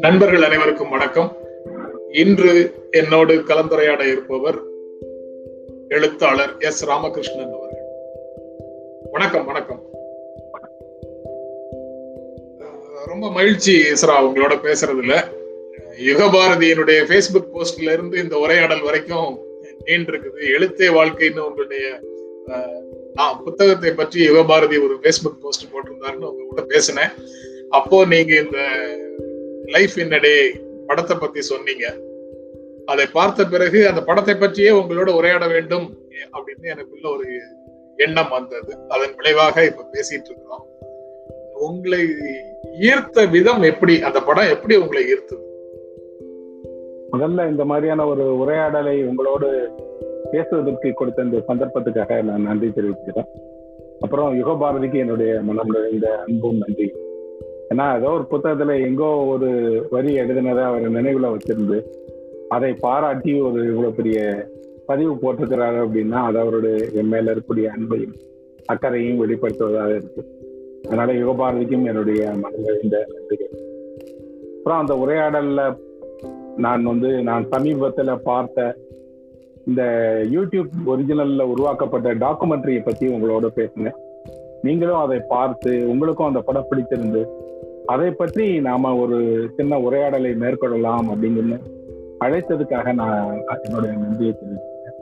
நண்பர்கள் அனைவருக்கும் வணக்கம். இன்று என்னோடு கலந்துரையாட இருப்பவர் எழுத்தாளர் எஸ் ராமகிருஷ்ணன் அவர்கள். வணக்கம் வணக்கம். ரொம்ப மகிழ்ச்சி இஸ்ரா உங்களோட பேசுறதுல. யுகபாரதியினுடைய ஃபேஸ்புக் போஸ்ட்ல இருந்து இந்த உரையாடல் வரைக்கும் நீண்டிருக்குது. எழுத்தே வாழ்க்கைன்னு உங்களுடைய நான் புத்தகத்தை பற்றி யுகபாரதி ஒரு ஃபேஸ்புக் போஸ்ட் போட்டிருந்தாருன்னு அவங்க கூட பேசினேன். அப்போ நீங்க இந்த லைஃப் இன் டே படத்தை பத்தி சொன்னீங்க. அதை பார்த்த பிறகு அந்த படத்தை பற்றியே உங்களோட உரையாட வேண்டும் அப்படின்னு எனக்குள்ள ஒரு எண்ணம் வந்தது. அதன் விளைவாக இப்ப பேசிட்டு இருக்கிறோம். உங்களை ஈர்த்த விதம் எப்படி? அந்த படம் எப்படி உங்களை ஈர்த்தது? முதல்ல இந்த மாதிரியான ஒரு உரையாடலை உங்களோடு பேசுவதற்கு கொடுத்த இந்த சந்தர்ப்பத்துக்காக நான் நன்றி தெரிவிக்கிறேன் அப்புறம் யுகபாரதிக்கு என்னுடைய மனம் நிறைந்த அன்பும் நன்றி. ஏன்னா ஏதோ ஒரு புத்தகத்துல எங்கோ ஒரு வரி எழுதினதை அவர் நினைவுல வச்சிருந்து அதை பாராட்டி ஒரு இவ்வளவு பெரிய பதிவு போட்டிருக்கிறாரு அப்படின்னா அது அவருடைய என் மேல இருக்கக்கூடிய அன்பையும் அக்கறையும் வெளிப்படுத்துவதாக இருக்கு. அதனால யுகபாரதிக்கும் என்னுடைய மனம் நிறைந்த நன்றிகள் அப்புறம் அந்த உரையாடல்ல நான் வந்து நான் சமீபத்துல பார்த்த இந்த யூடியூப் ஒரிஜினல்ல உருவாக்கப்பட்ட டாக்குமெண்ட்ரியை பத்தி உங்களோட பேசுங்க. நீங்களும் அதை பார்த்து உங்களுக்கும் அந்த படம் பிடிச்சிருந்து அதை பற்றி நாம ஒரு சின்ன உரையாடலை மேற்கொள்ளலாம் அப்படின்னு அழைத்ததுக்காக நான் என்னுடைய நன்றியை தெரிவிக்கிறேன்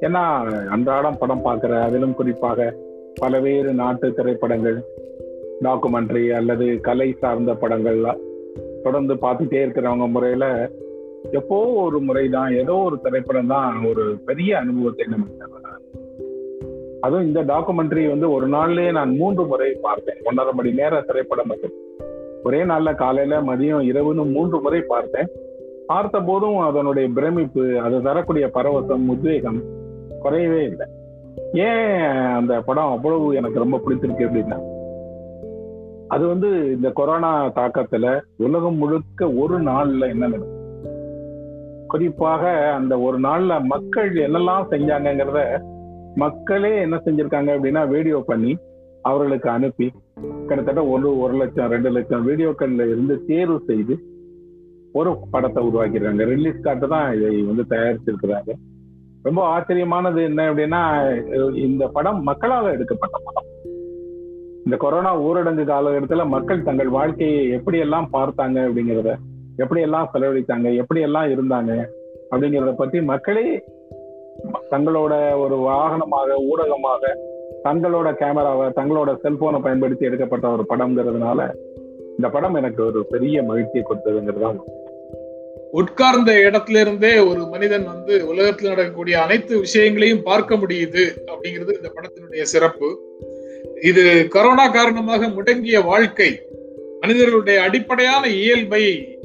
ஏன்னா அன்றாடம் படம் பார்க்குற அதிலும் குறிப்பாக பல்வேறு நாட்டு திரைப்படங்கள் டாக்குமெண்ட்ரி அல்லது கலை சார்ந்த படங்கள் தொடர்ந்து பார்த்துட்டே இருக்கிறவங்க முறையில எப்போ ஒரு முறைதான் ஏதோ ஒரு திரைப்படம் தான் ஒரு பெரிய அனுபவத்தை நமக்கு அதுவும் இந்த டாக்குமெண்ட்ரி வந்து ஒரு நாள்லயே நான் மூன்று முறை பார்த்தேன். ஒன்றரை மணி நேர திரைப்படம் அது. ஒரே நாள்ல காலையில மதியம் இரவுன்னு மூன்று முறை பார்த்தேன். பார்த்த போதும் அதனுடைய பிரமிப்பு அது தரக்கூடிய பரவசம் உத்வேகம் குறையவே இல்லை. ஏன் அந்த படம் அவ்வளவு எனக்கு ரொம்ப பிடிச்சிருக்கு அப்படின்னா அது வந்து இந்த கொரோனா தாக்கத்துல உலகம் முழுக்க ஒரு நாள்ல என்ன நடக்கும் குறிப்பாக அந்த ஒரு நாள்ல மக்கள் என்னெல்லாம் செஞ்சாங்கிறத மக்களே என்ன செஞ்சிருக்காங்க அப்படின்னா வீடியோ பண்ணி அவர்களுக்கு அனுப்பி கிட்டத்தட்ட ஒரு ஒரு லட்சம் ரெண்டு லட்சம் வீடியோக்கள்ல இருந்து தேர்வு செய்து ஒரு படத்தை உருவாக்கிடுறாங்க. ரிலீஸ் காட்டு தான் இதை வந்து தயாரிச்சிருக்கிறாங்க. ரொம்ப ஆச்சரியமானது என்ன அப்படின்னா இந்த படம் மக்களால் எடுக்கப்பட்ட படம். இந்த கொரோனா ஊரடங்கு காலகட்டத்துல மக்கள் தங்கள் வாழ்க்கையை எப்படி எல்லாம் பார்த்தாங்க அப்படிங்கிறத எப்படி எல்லாம் செலவழித்தாங்க எப்படி எல்லாம் இருந்தாங்க அப்படிங்கிறத பத்தி மக்களே தங்களோட ஒரு வாகனமாக ஊடகமாக தங்களோட கேமராவை தங்களோட செல்போனை பயன்படுத்தி எடுக்கப்பட்ட ஒரு படம்ங்கிறதுனால இந்த படம் எனக்கு ஒரு பெரிய மகிழ்ச்சியை கொடுத்ததுங்கிறது உட்கார்ந்த இடத்துல இருந்தே ஒரு மனிதன் வந்து உலகத்தில் நடக்கக்கூடிய அனைத்து விஷயங்களையும் பார்க்க முடியுது அப்படிங்கிறது இந்த படத்தினுடைய சிறப்பு. இது கரோனா காரணமாக முடங்கிய வாழ்க்கை மனிதர்களுடைய அடிப்படையான இயல்பை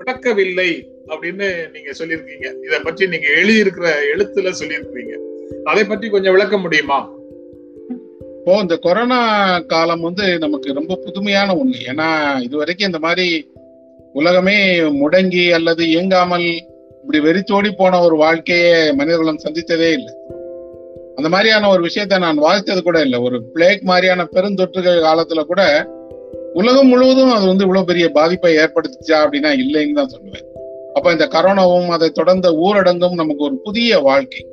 முடக்கவில்லை அப்படின்னு நீங்க சொல்லியிருக்கீங்க. இதை பற்றி நீங்க எழுதியிருக்கிற எழுத்துல சொல்லியிருக்கீங்க அதை பற்றி கொஞ்சம் விளக்க முடியுமா? இப்போ இந்த கொரோனா காலம் வந்து நமக்கு ரொம்ப புதுமையான ஒண்ணு. ஏன்னா இது வரைக்கும் இந்த மாதிரி உலகமே முடங்கி அல்லது இயங்காமல் இப்படி வெறிச்சோடி போன ஒரு வாழ்க்கையை மனிதர்களும் சந்தித்ததே இல்லை. அந்த மாதிரியான ஒரு விஷயத்த நான் வாழ்த்தது கூட இல்லை. ஒரு பிளேக் மாதிரியான பெருந்தொற்றுகள் காலத்துல கூட உலகம் முழுவதும் அது வந்து இவ்வளவு பெரிய பாதிப்பை ஏற்படுத்துச்சா அப்படின்னா இல்லைன்னு தான் சொல்லுவேன். அப்ப இந்த கரோனாவும் அதை தொடர்ந்த ஊரடங்கும் நமக்கு ஒரு புதிய வாழ்க்கை.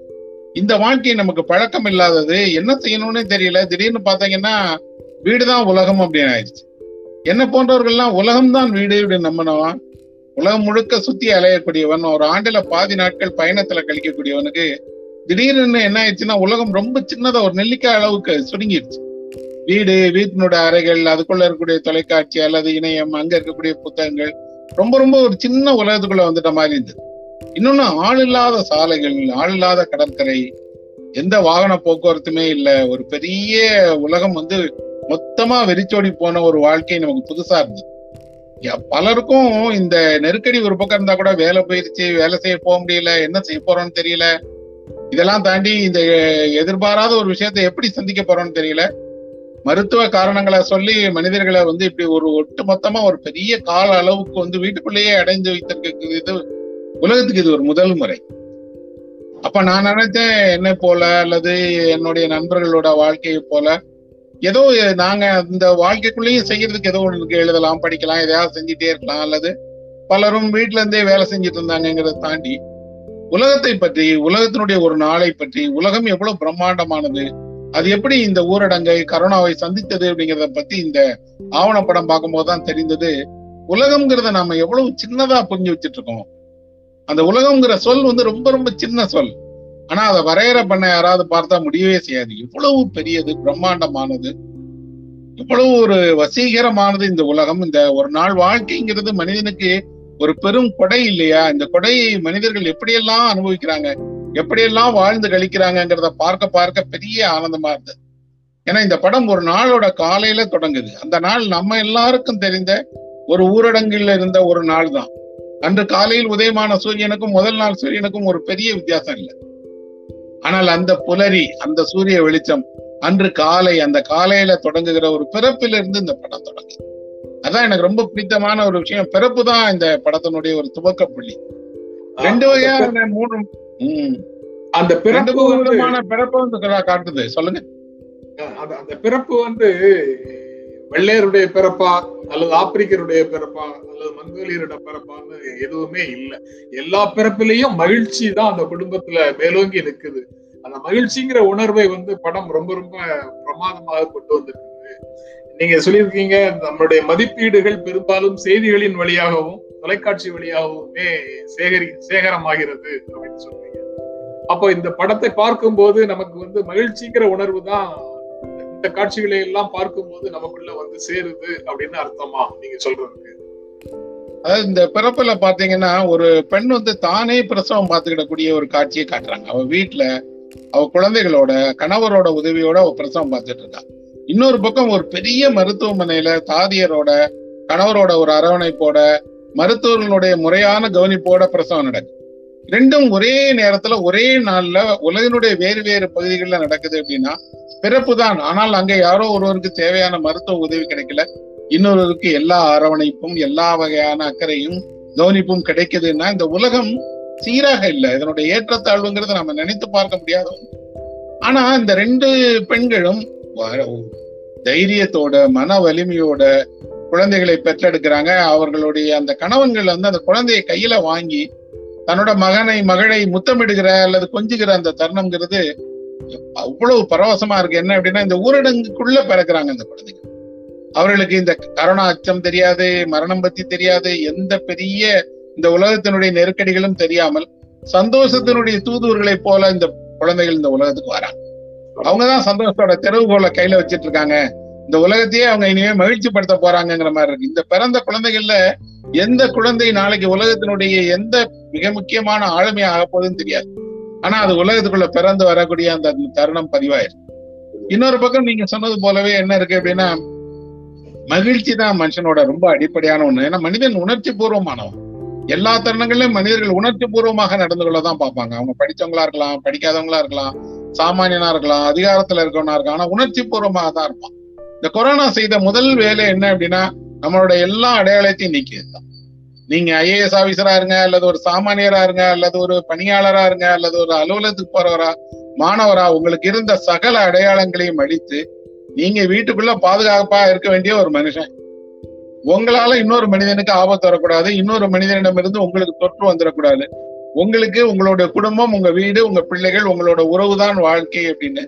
இந்த வாழ்க்கை நமக்கு பழக்கம் இல்லாதது என்ன செய்யணும்னு தெரியல. திடீர்னு பாத்தீங்கன்னா வீடுதான் உலகம் அப்படின்னு ஆயிடுச்சு. என்ன போன்றவர்கள்லாம் உலகம் தான் வீடு அப்படின்னு நம்பினவன் உலகம் முழுக்க சுத்தி அலையக்கூடியவன் ஒரு ஆண்டுல பாதி நாட்கள் பயணத்துல கழிக்கக்கூடியவனுக்கு திடீர்னு என்ன ஆயிடுச்சுன்னா உலகம் ரொம்ப சின்னதா ஒரு நெல்லிக்காய் அளவுக்கு சுருங்கிடுச்சு. வீடு வீட்டினோட அறைகள் அதுக்குள்ள இருக்கக்கூடிய தொலைக்காட்சி அல்லது இணையம் அங்க இருக்கக்கூடிய புத்தகங்கள் ரொம்ப ரொம்ப ஒரு சின்ன உலகத்துக்குள்ள வந்துட்ட மாதிரி இருந்தது. இன்னொன்னு ஆள் இல்லாத சாலைகள் ஆள் இல்லாத கடற்கரை எந்த வாகன போக்குவரத்துமே இல்லை. ஒரு பெரிய உலகம் வந்து மொத்தமா வெறிச்சோடி போன ஒரு வாழ்க்கை நமக்கு புதுசா இருந்தது. பலருக்கும் இந்த நெருக்கடி ஒரு பக்கம் இருந்தா கூட வேலை போயிருச்சு வேலை செய்ய போக முடியல என்ன செய்ய போறோம்னு தெரியல. இதெல்லாம் தாண்டி இந்த எதிர்பாராத ஒரு விஷயத்தை எப்படி சந்திக்க போறோம்னு தெரியல. மருத்துவ காரணங்களை சொல்லி மனிதர்களை வந்து இப்படி ஒரு ஒட்டு மொத்தமா ஒரு பெரிய கால அளவுக்கு வந்து வீட்டுக்குள்ளேயே அடைந்து வைத்திருக்க இது உலகத்துக்கு இது ஒரு முதல் முறை. அப்ப நான் நினைச்சேன் என்னை போல அல்லது என்னுடைய நண்பர்களோட வாழ்க்கையை போல ஏதோ நாங்க இந்த வாழ்க்கைக்குள்ளேயும் செய்யறதுக்கு ஏதோ ஒன்று எழுதலாம் படிக்கலாம் எதையாவது செஞ்சுட்டே இருக்கலாம். அல்லது பலரும் வீட்டுல இருந்தே வேலை செஞ்சுட்டு இருந்தாங்கிறத தாண்டி உலகத்தை பற்றி உலகத்தினுடைய ஒரு நாளை பற்றி உலகம் எவ்வளவு பிரம்மாண்டமானது அது எப்படி இந்த ஊரடங்கை கரோனாவை சந்தித்தது அப்படிங்கிறத பத்தி இந்த ஆவணப்படம் பார்க்கும்போது தான் தெரிந்தது. உலகம்ங்கிறத நாம எவ்வளவு சின்னதா புரிஞ்சு வச்சுட்டு இருக்கோம் அந்த உலகம்ங்கிற சொல் வந்து ரொம்ப ரொம்ப சின்ன சொல். ஆனா அதை வரையறை பண்ண யாராவது பார்த்தா முடியவே செய்யாது. இவ்வளவு பெரியது பிரம்மாண்டமானது. இவ்வளவு ஒரு வசீகரமானது இந்த உலகம். இந்த ஒரு நாள் வாழ்க்கைங்கிறது மனிதனுக்கு ஒரு பெரும் கொடை இல்லையா? இந்த கொடையை மனிதர்கள் எப்படியெல்லாம் அனுபவிக்கிறாங்க? எப்படியெல்லாம் வாழ்ந்து கழிக்கிறாங்கிறத பார்க்க பார்க்க பெரிய ஆனந்தமா இருந்தது. ஏன்னா இந்த படம் ஒரு நாளோட காலையில தொடங்குது. அந்த நாள் நம்ம எல்லாருக்கும் தெரிந்த ஒரு ஊரடங்கில் இருந்த ஒரு நாள் தான். அன்று காலையில் உதயமான சூரியனுக்கும் முதல் நாள் சூரியனுக்கும் ஒரு பெரிய வித்தியாசம் இல்லை. ஆனால் அந்த புலரி அந்த சூரிய வெளிச்சம் அன்று காலை அந்த காலையில தொடங்குகிற ஒரு பிறப்பிலிருந்து இந்த படம் தொடங்குது. அதான் எனக்கு ரொம்ப பிடித்தமான ஒரு விஷயம். பிறப்பு தான் இந்த படத்தினுடைய ஒரு துவக்க புள்ளி ரெண்டு வகையான மூணு அந்த பிறப்பு விதமான பிறப்பை வந்து காட்டுது. சொல்லுங்க. அந்த அந்த பிறப்பு வந்து வெள்ளையருடைய பிறப்பா அல்லது ஆப்பிரிக்கருடைய பிறப்பா அல்லது மங்கோலியருடைய பிறப்பான்னு எதுவுமே இல்லை. எல்லா பிறப்பிலையும் மகிழ்ச்சி தான் அந்த குடும்பத்துல மேலோங்கி நிக்குது. அந்த மகிழ்ச்சிங்கிற உணர்வை வந்து படம் ரொம்ப ரொம்ப பிரமாதமாக கொண்டு வந்திருக்குது. நீங்க சொல்லியிருக்கீங்க நம்மளுடைய மதிப்பீடுகள் பெரும்பாலும் செய்திகளின் வழியாகவும் தொலைக்காட்சி வழியாகவுமே சேகரி சேகரமாகிறது அப்படின்னு சொல்றீங்க. அப்போ இந்த படத்தை பார்க்கும்போது நமக்கு வந்து மகிழ்ச்சிங்கிற உணர்வு தான் இந்த காட்சிகளை எல்லாம் பார்க்கும்போது நமக்குள்ள வந்து சேருது அப்படின்னு அர்த்தமா நீங்க சொல்றதுக்கு? அதாவது இந்த பிறப்புல பாத்தீங்கன்னா ஒரு பெண் வந்து தானே பிரசவம் பார்த்துக்கிடக்கூடிய ஒரு காட்சியை காட்டுறாங்க. அவ வீட்டுல அவ குழந்தைகளோட கணவரோட உதவியோட அவ பிரசவம் பார்த்துட்டு இருக்கா. இன்னொரு பக்கம் ஒரு பெரிய மருத்துவமனையில தாதியரோட கணவரோட ஒரு அரவணைப்போட மருத்துவர்களுடைய முறையான கவனிப்போட பிரசவம் நடக்கும் ரெண்டும் ஒரே நேரத்துல ஒரே நாள்ல உலகினுடைய வேறு வேறு பகுதிகளில் நடக்குது அப்படின்னா பிறப்பு தான் ஆனால் அங்க யாரோ ஒருவருக்கு தேவையான மருத்துவ உதவி கிடைக்கல. இன்னொருவருக்கு எல்லா அரவணைப்பும் எல்லா வகையான அக்கறையும் கவனிப்பும் கிடைக்குதுன்னா இந்த உலகம் சீராக இல்லை. இதனுடைய ஏற்றத்தாழ்வுங்கிறத நம்ம நினைத்து பார்க்க முடியாத. ஆனா இந்த ரெண்டு பெண்களும் தைரியத்தோட மன வலிமையோட குழந்தைகளை பெற்றெடுக்கிறாங்க. அவர்களுடைய அந்த கணவன்கள் வந்து அந்த குழந்தையை கையில வாங்கி தன்னோட மகனை மகளை முத்தமிடுகிற அல்லது கொஞ்சுகிற அந்த தருணம்ங்கிறது அவ்வளவு பரவசமா இருக்கு. என்ன அப்படின்னா இந்த ஊரடங்குக்குள்ள பிறக்கிறாங்க இந்த குழந்தைங்க அவர்களுக்கு இந்த கரோனா அச்சம் தெரியாது மரணம் பத்தி தெரியாது எந்த பெரிய இந்த உலகத்தினுடைய நெருக்கடிகளும் தெரியாமல் சந்தோஷத்தினுடைய தூதுவர்களை போல இந்த குழந்தைகள் இந்த உலகத்துக்கு வராங்க. அவங்கதான் சந்தோஷத்தோட தெருவுகோலை கையில வச்சிட்டு இருக்காங்க. இந்த உலகத்தையே அவங்க இனிமே மகிழ்ச்சி படுத்த போறாங்கங்கிற மாதிரி இருக்கு. இந்த பிறந்த குழந்தைகள்ல எந்த குழந்தை நாளைக்கு உலகத்தினுடைய எந்த மிக முக்கியமான ஆளுமையாக ஆக போகுதுன்னு தெரியாது. ஆனா அது உலகத்துக்குள்ள பிறந்து வரக்கூடிய அந்த தருணம் பதிவாயிருக்கு. இன்னொரு பக்கம் நீங்க சொன்னது போலவே என்ன இருக்கு அப்படின்னா மகிழ்ச்சி தான் மனுஷனோட ரொம்ப அடிப்படையான ஒண்ணு. ஏன்னா மனிதன் உணர்ச்சி பூர்வமானவன். எல்லா தருணங்களிலும் மனிதர்கள் உணர்ச்சி பூர்வமாக நடந்து கொள்ளதான் பார்ப்பாங்க. அவங்க படிச்சவங்களா இருக்கலாம் படிக்காதவங்களா இருக்கலாம் சாமானியனா இருக்கலாம் அதிகாரத்துல இருக்கவனா இருக்கலாம். ஆனா உணர்ச்சி பூர்வமாக தான் இருப்பான். இந்த கொரோனா செய்த முதல் வேலை என்ன அப்படின்னா நம்மளோட எல்லா அடையாளத்தையும் நீக்கியதுதான் நீங்க ஐஏஎஸ் ஆபீசரா இருங்க அல்லது ஒரு சாமானியரா இருங்க அல்லது ஒரு பணியாளரா இருங்க அல்லது ஒரு அலுவலகத்துக்கு போறவரா மாணவரா உங்களுக்கு இருந்த சகல அடையாளங்களையும் அழித்து நீங்க வீட்டுக்குள்ள பாதுகாப்பா இருக்க வேண்டிய ஒரு மனுஷன். உங்களால இன்னொரு மனிதனுக்கு ஆபத்து வரக்கூடாது. இன்னொரு மனிதனிடமிருந்து உங்களுக்கு தொற்று வந்துடக்கூடாது உங்களுக்கு உங்களுடைய குடும்பம் உங்க வீடு உங்க பிள்ளைகள் உங்களோட உறவுதான் வாழ்க்கை அப்படின்னு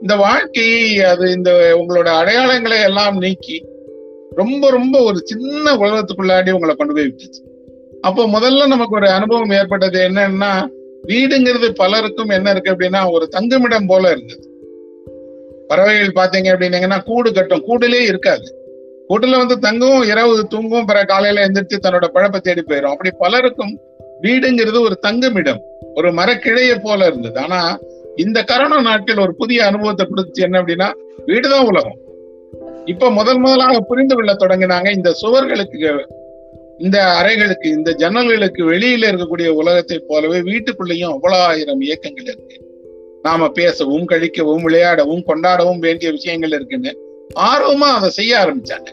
இந்த வாழ்க்கை அது இந்த உங்களோட அடையாளங்களை எல்லாம் நீக்கி ரொம்ப ரொம்ப ஒரு சின்ன உலகத்துக்குள்ளாடி உங்களை கொண்டு போய் விட்டுச்சு. அப்போ முதல்ல நமக்கு ஒரு அனுபவம் ஏற்பட்டது என்னன்னா வீடுங்கிறது பலருக்கும் என்ன இருக்கு அப்படின்னா ஒரு தங்குமிடம் போல இருந்தது. பறவைகள் பாத்தீங்க அப்படின்னீங்கன்னா கூடு கட்டும். கூடுலே இருக்காது. கூட்டுல வந்து தங்கும் இரவு தூங்கும் பிற காலையில எந்திரிச்சு தன்னோட பழப்பை தேடி போயிடும் அப்படி பலருக்கும் வீடுங்கிறது ஒரு தங்குமிடம் ஒரு மரக்கிளைய போல இருந்தது. ஆனா இந்த கரோனா நாட்கள் ஒரு புதிய அனுபவத்தை கொடுத்துச்சு என்ன அப்படின்னா வீடுதான் உலகம். இப்ப முதல் முதலாக புரிந்து கொள்ள தொடங்கினாங்க இந்த சுவர்களுக்கு இந்த அறைகளுக்கு இந்த ஜன்னல்களுக்கு வெளியில இருக்கக்கூடிய உலகத்தை போலவே வீட்டுக்குள்ளேயும் அவ்வளவு ஆயிரம் இயக்கங்கள் இருக்கு. நாம பேசவும் கழிக்கவும் விளையாடவும் கொண்டாடவும் வேண்டிய விஷயங்கள் இருக்குன்னு ஆர்வமா அதை செய்ய ஆரம்பிச்சாங்க.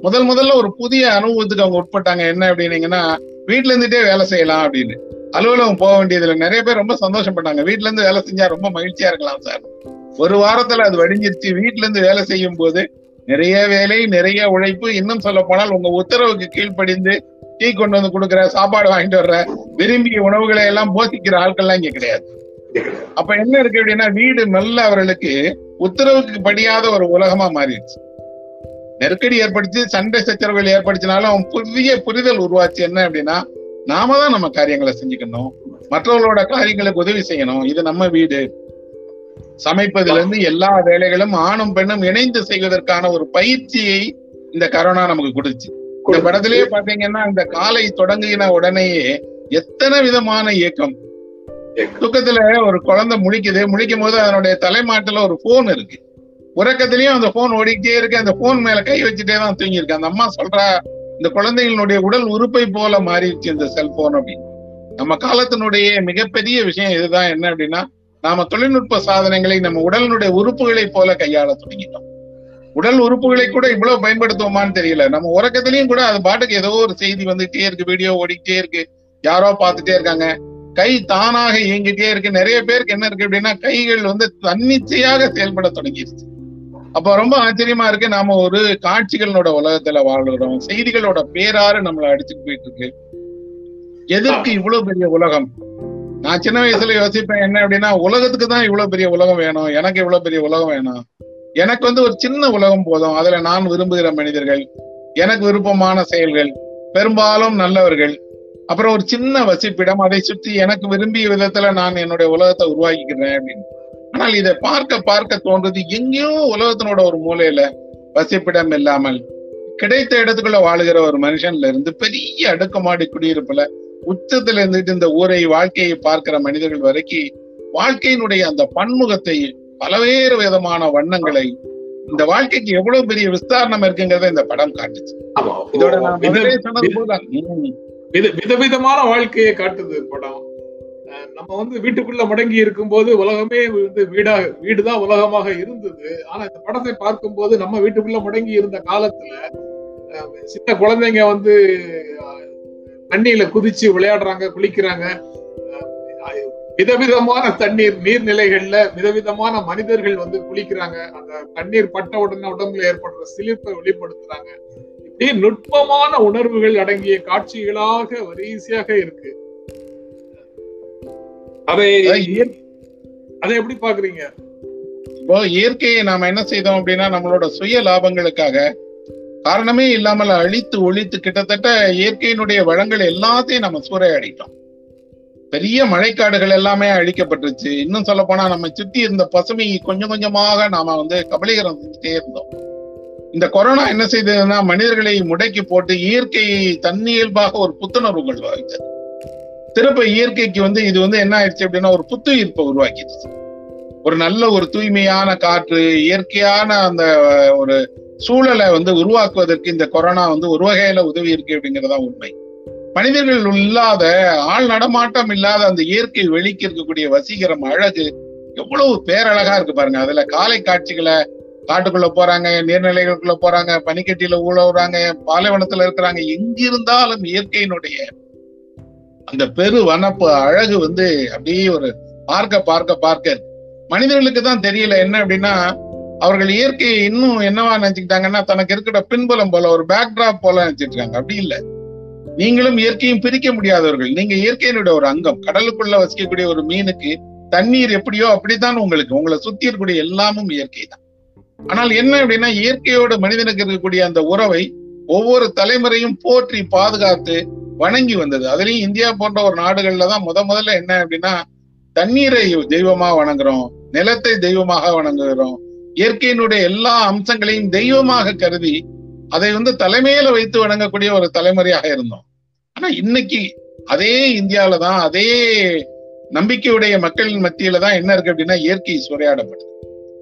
முதல் முதல்ல ஒரு புதிய அனுபவத்துக்கு அவங்க உட்பட்டாங்க. என்ன அப்படின்னீங்கன்னா வீட்டுல இருந்துட்டே வேலை செய்யலாம் அப்படின்னு. அலுவலகம் போக வேண்டியதுல நிறைய பேர் ரொம்ப சந்தோஷப்பட்டாங்க. வீட்டுல இருந்து வேலை செஞ்சா ரொம்ப மகிழ்ச்சியா இருக்கலாம் சார். ஒரு வாரத்துல அது வடிஞ்சிருச்சு. வீட்டுல இருந்து வேலை செய்யும் போது நிறைய வேலை நிறைய உழைப்பு. இன்னும் சொல்ல போனால் உங்க உத்தரவுக்கு கீழ்ப்படிந்து டீ கொண்டு வந்து கொடுக்குற சாப்பாடு வாங்கிட்டு வர்ற விரும்பிய உணவுகளை எல்லாம் போசிக்கிற ஆட்கள்லாம் இங்க கிடையாது. அப்ப என்ன இருக்கு அப்படின்னா வீடு நல்ல அவர்களுக்கு உத்தரவுக்கு படியாத ஒரு உலகமா மாறிடுச்சு. நெருக்கடி ஏற்படுத்தி சண்டை சச்சரவுகள் ஏற்படுத்தினாலும் புதிய புரிதல் உருவாச்சு. என்ன அப்படின்னா நாம தான் நம்ம காரியங்களை செஞ்சுக்கணும். மற்றவர்களோட காரியங்களுக்கு உதவி செய்யணும். இது நம்ம வீடு. சமைப்பதுல இருந்து எல்லா வேலைகளும் ஆணும் பெண்ணும் இணைந்து செய்வதற்கான ஒரு பயிற்சியை இந்த கரோனா நமக்கு கொடுத்துச்சு. இந்த படத்திலேயே பாத்தீங்கன்னா இந்த காலை தொடங்குகின உடனேயே எத்தனை விதமான இயக்கம் தூக்கத்துல ஒரு குழந்தை முழிக்குது. முழிக்கும் போது அதனுடைய தலைமாட்டுல ஒரு போன் இருக்கு. உறக்கத்திலயும் அந்த போன் ஓடிக்கிட்டே இருக்கு. அந்த போன் மேல கை வச்சுட்டே தான் தூங்கி அந்த அம்மா சொல்றா இந்த குழந்தைகளுடைய உடல் உறுப்பை போல மாறிடுச்சு இந்த செல்போன் அப்படின்னு. நம்ம காலத்தினுடைய மிகப்பெரிய விஷயம் இதுதான். என்ன அப்படின்னா நாம தொழில்நுட்ப சாதனங்களை நம்ம உடலினுடைய உறுப்புகளை போல கையாள தொடங்கிட்டோம். உடல் உறுப்புகளை கூட இவ்வளவு பயன்படுத்துவோமான்னு தெரியல. நம்ம உறக்கத்திலையும் கூட அது பாட்டுக்கு ஏதோ ஒரு செய்தி வந்துகிட்டே இருக்கு வீடியோ ஓடிக்கிட்டே இருக்கு. யாரோ பார்த்துட்டே இருக்காங்க. கை தானாக இயங்கிட்டே இருக்கு. நிறைய பேருக்கு என்ன இருக்கு அப்படின்னா கைகள் வந்து தன்னிச்சையாக செயல்பட தொடங்கிருச்சு. அப்ப ரொம்ப ஆச்சரியமா இருக்கு. நாம ஒரு காட்சிகளோட உலகத்துல வாழ்றோம். செய்திகளோட பேராறு நம்மளை அடிச்சுட்டு போயிட்டு இருக்கு எதற்கு இவ்வளவு பெரிய உலகம்? நான் சின்ன வயசுல யோசிப்பேன் என்ன அப்படின்னா உலகத்துக்கு தான் இவ்வளவு பெரிய உலகம் வேணும். எனக்கு இவ்வளவு பெரிய உலகம் வேணும். எனக்கு வந்து ஒரு சின்ன உலகம் போதும். அதுல நான் விரும்புகிற மனிதர்கள் எனக்கு விருப்பமான செயல்கள் பெரும்பாலும் நல்லவர்கள் அப்புறம் ஒரு சின்ன வசிப்பிடம் அதை சுற்றி எனக்கு விரும்பிய விதத்துல நான் என்னுடைய உலகத்தை உருவாக்கிக்கிறேன் அப்படின்னு. ஆனால் இதை பார்க்க பார்க்க தோன்றது எங்கேயோ உலகத்தினோட ஒரு மூலையில வசிப்பிடம் இல்லாமல் கிடைத்த இடத்துக்குள்ள வாழுகிற ஒரு மனுஷன்ல இருந்து பெரிய அடுக்குமாடி குடியிருப்புல உச்சத்துல இருந்துட்டு இந்த ஊரை வாழ்க்கையை பார்க்கிற மனிதர்கள் வரைக்கும் வாழ்க்கையினுடைய அந்த பன்முகத்தை பலவேறு விதமான வண்ணங்களை இந்த வாழ்க்கைக்கு எவ்வளவு பெரிய விஸ்தாரணம் இருக்குங்கிறத இந்த படம் காட்டுச்சு. இதோட நான் சொன்னது போதுதான். விதவிதமான வாழ்க்கையை காட்டுது படம். நம்ம வந்து வீட்டுக்குள்ள முடங்கி இருக்கும்போது உலகமே வந்து வீடாக வீடுதான் உலகமாக இருந்தது. ஆனா இந்த படத்தை பார்க்கும்போது நம்ம வீட்டுக்குள்ள முடங்கி இருந்த காலத்துல சின்ன குழந்தைங்க வந்து தண்ணியில குதிச்சு விளையாடுறாங்க குளிக்கிறாங்க. விதவிதமான தண்ணீர் நீர்நிலைகள்ல விதவிதமான மனிதர்கள் வந்து குளிக்கிறாங்க. அந்த தண்ணீர் பட்ட உடனே உடம்புல ஏற்படுற சிலிர்ப்பை வெளிப்படுத்துறாங்க. இப்படி நுட்பமான உணர்வுகள் அடங்கிய காட்சிகளாக வரிசையாக இருக்கு. அதை அதை எப்படி பாக்குறீங்க இப்போ இயற்கையை நாம என்ன செய்தோம் அப்படின்னா நம்மளோட சுய லாபங்களுக்காக காரணமே இல்லாமல் அழித்து ஒழித்து கிட்டத்தட்ட இயற்கையினுடைய வளங்கள் எல்லாத்தையும் நம்ம சூறையாடிட்டோம். பெரிய மழைக்காடுகள் எல்லாமே அழிக்கப்பட்டுருச்சு. இன்னும் சொல்ல போனா நம்ம சுத்தி இருந்த பசுமை கொஞ்சம் கொஞ்சமாக நாம வந்து கபலீகரம் செஞ்சுட்டே இருந்தோம். இந்த கொரோனா என்ன செய்ததுன்னா மனிதர்களை முடக்கி போட்டு இயற்கையை தன்னியல்பாக ஒரு புத்துணர்வு வைத்தது திருப்ப இயற்கைக்கு வந்து இது வந்து என்ன ஆயிடுச்சு அப்படின்னா ஒரு புத்துயிர்ப்பை உருவாக்கிடுச்சு. ஒரு நல்ல ஒரு தூய்மையான காற்று இயற்கையான அந்த ஒரு சூழலை வந்து உருவாக்குவதற்கு இந்த கொரோனா வந்து ஒரு வகையில உதவி இருக்கு அப்படிங்கறதா உண்மை. மனிதர்கள் இல்லாத ஆள் நடமாட்டம் இல்லாத அந்த இயற்கை வெளிக்கு இருக்கக்கூடிய வசீகரம் அழகு எவ்வளவு பேரழகா இருக்கு பாருங்க. அதுல காலை காட்சிகளை காட்டுக்குள்ள போறாங்க நீர்நிலைகளுக்குள்ள போறாங்க பனிக்கட்டியில ஊழவுறாங்க பாலைவனத்துல இருக்கிறாங்க. எங்கிருந்தாலும் இயற்கையினுடைய அந்த பெரு வனப்பு அழகு வந்து அப்படியே ஒரு பார்க்க பார்க்க பார்க்க மனிதர்களுக்கு தான் தெரியல என்ன அப்படின்னா அவர்கள் இயற்கையை இன்னும் என்னவா நினைச்சுக்கிட்டாங்கன்னா தனக்கு இருக்கிற பின்புலம் போல ஒரு பேக்டிராப் போல நினைச்சிட்டு இருக்காங்க அப்படி இல்ல. நீங்களும் இயற்கையும் பிரிக்க முடியாதவர்கள். நீங்க இயற்கையினுடைய ஒரு அங்கம் கடலுக்குள்ள வசிக்கக்கூடிய ஒரு மீனுக்கு தண்ணீர் எப்படியோ அப்படித்தான் உங்களுக்கு. உங்களை சுத்தி இருக்கக்கூடிய எல்லாமும் இயற்கை தான். ஆனால் என்ன அப்படின்னா இயற்கையோட மனிதனுக்கு இருக்கக்கூடிய அந்த உறவை ஒவ்வொரு தலைமுறையும் போற்றி பாதுகாத்து வணங்கி வந்தது. அதுலயும் இந்தியா போன்ற ஒரு நாடுகள்ல தான் முத முதல்ல என்ன அப்படின்னா தண்ணீரை தெய்வமா வணங்குறோம் நிலத்தை தெய்வமாக வணங்குகிறோம் இயற்கையினுடைய எல்லா அம்சங்களையும் தெய்வமாக கருதி அதை வந்து தலைமையில வைத்து வணங்கக்கூடிய ஒரு தலைமுறையாக இருந்தோம். ஆனா இன்னைக்கு அதே இந்தியாவில தான் அதே நம்பிக்கையுடைய மக்களின் மத்தியில தான் என்ன இருக்கு அப்படின்னா இயற்கை சுரையாடப்படுது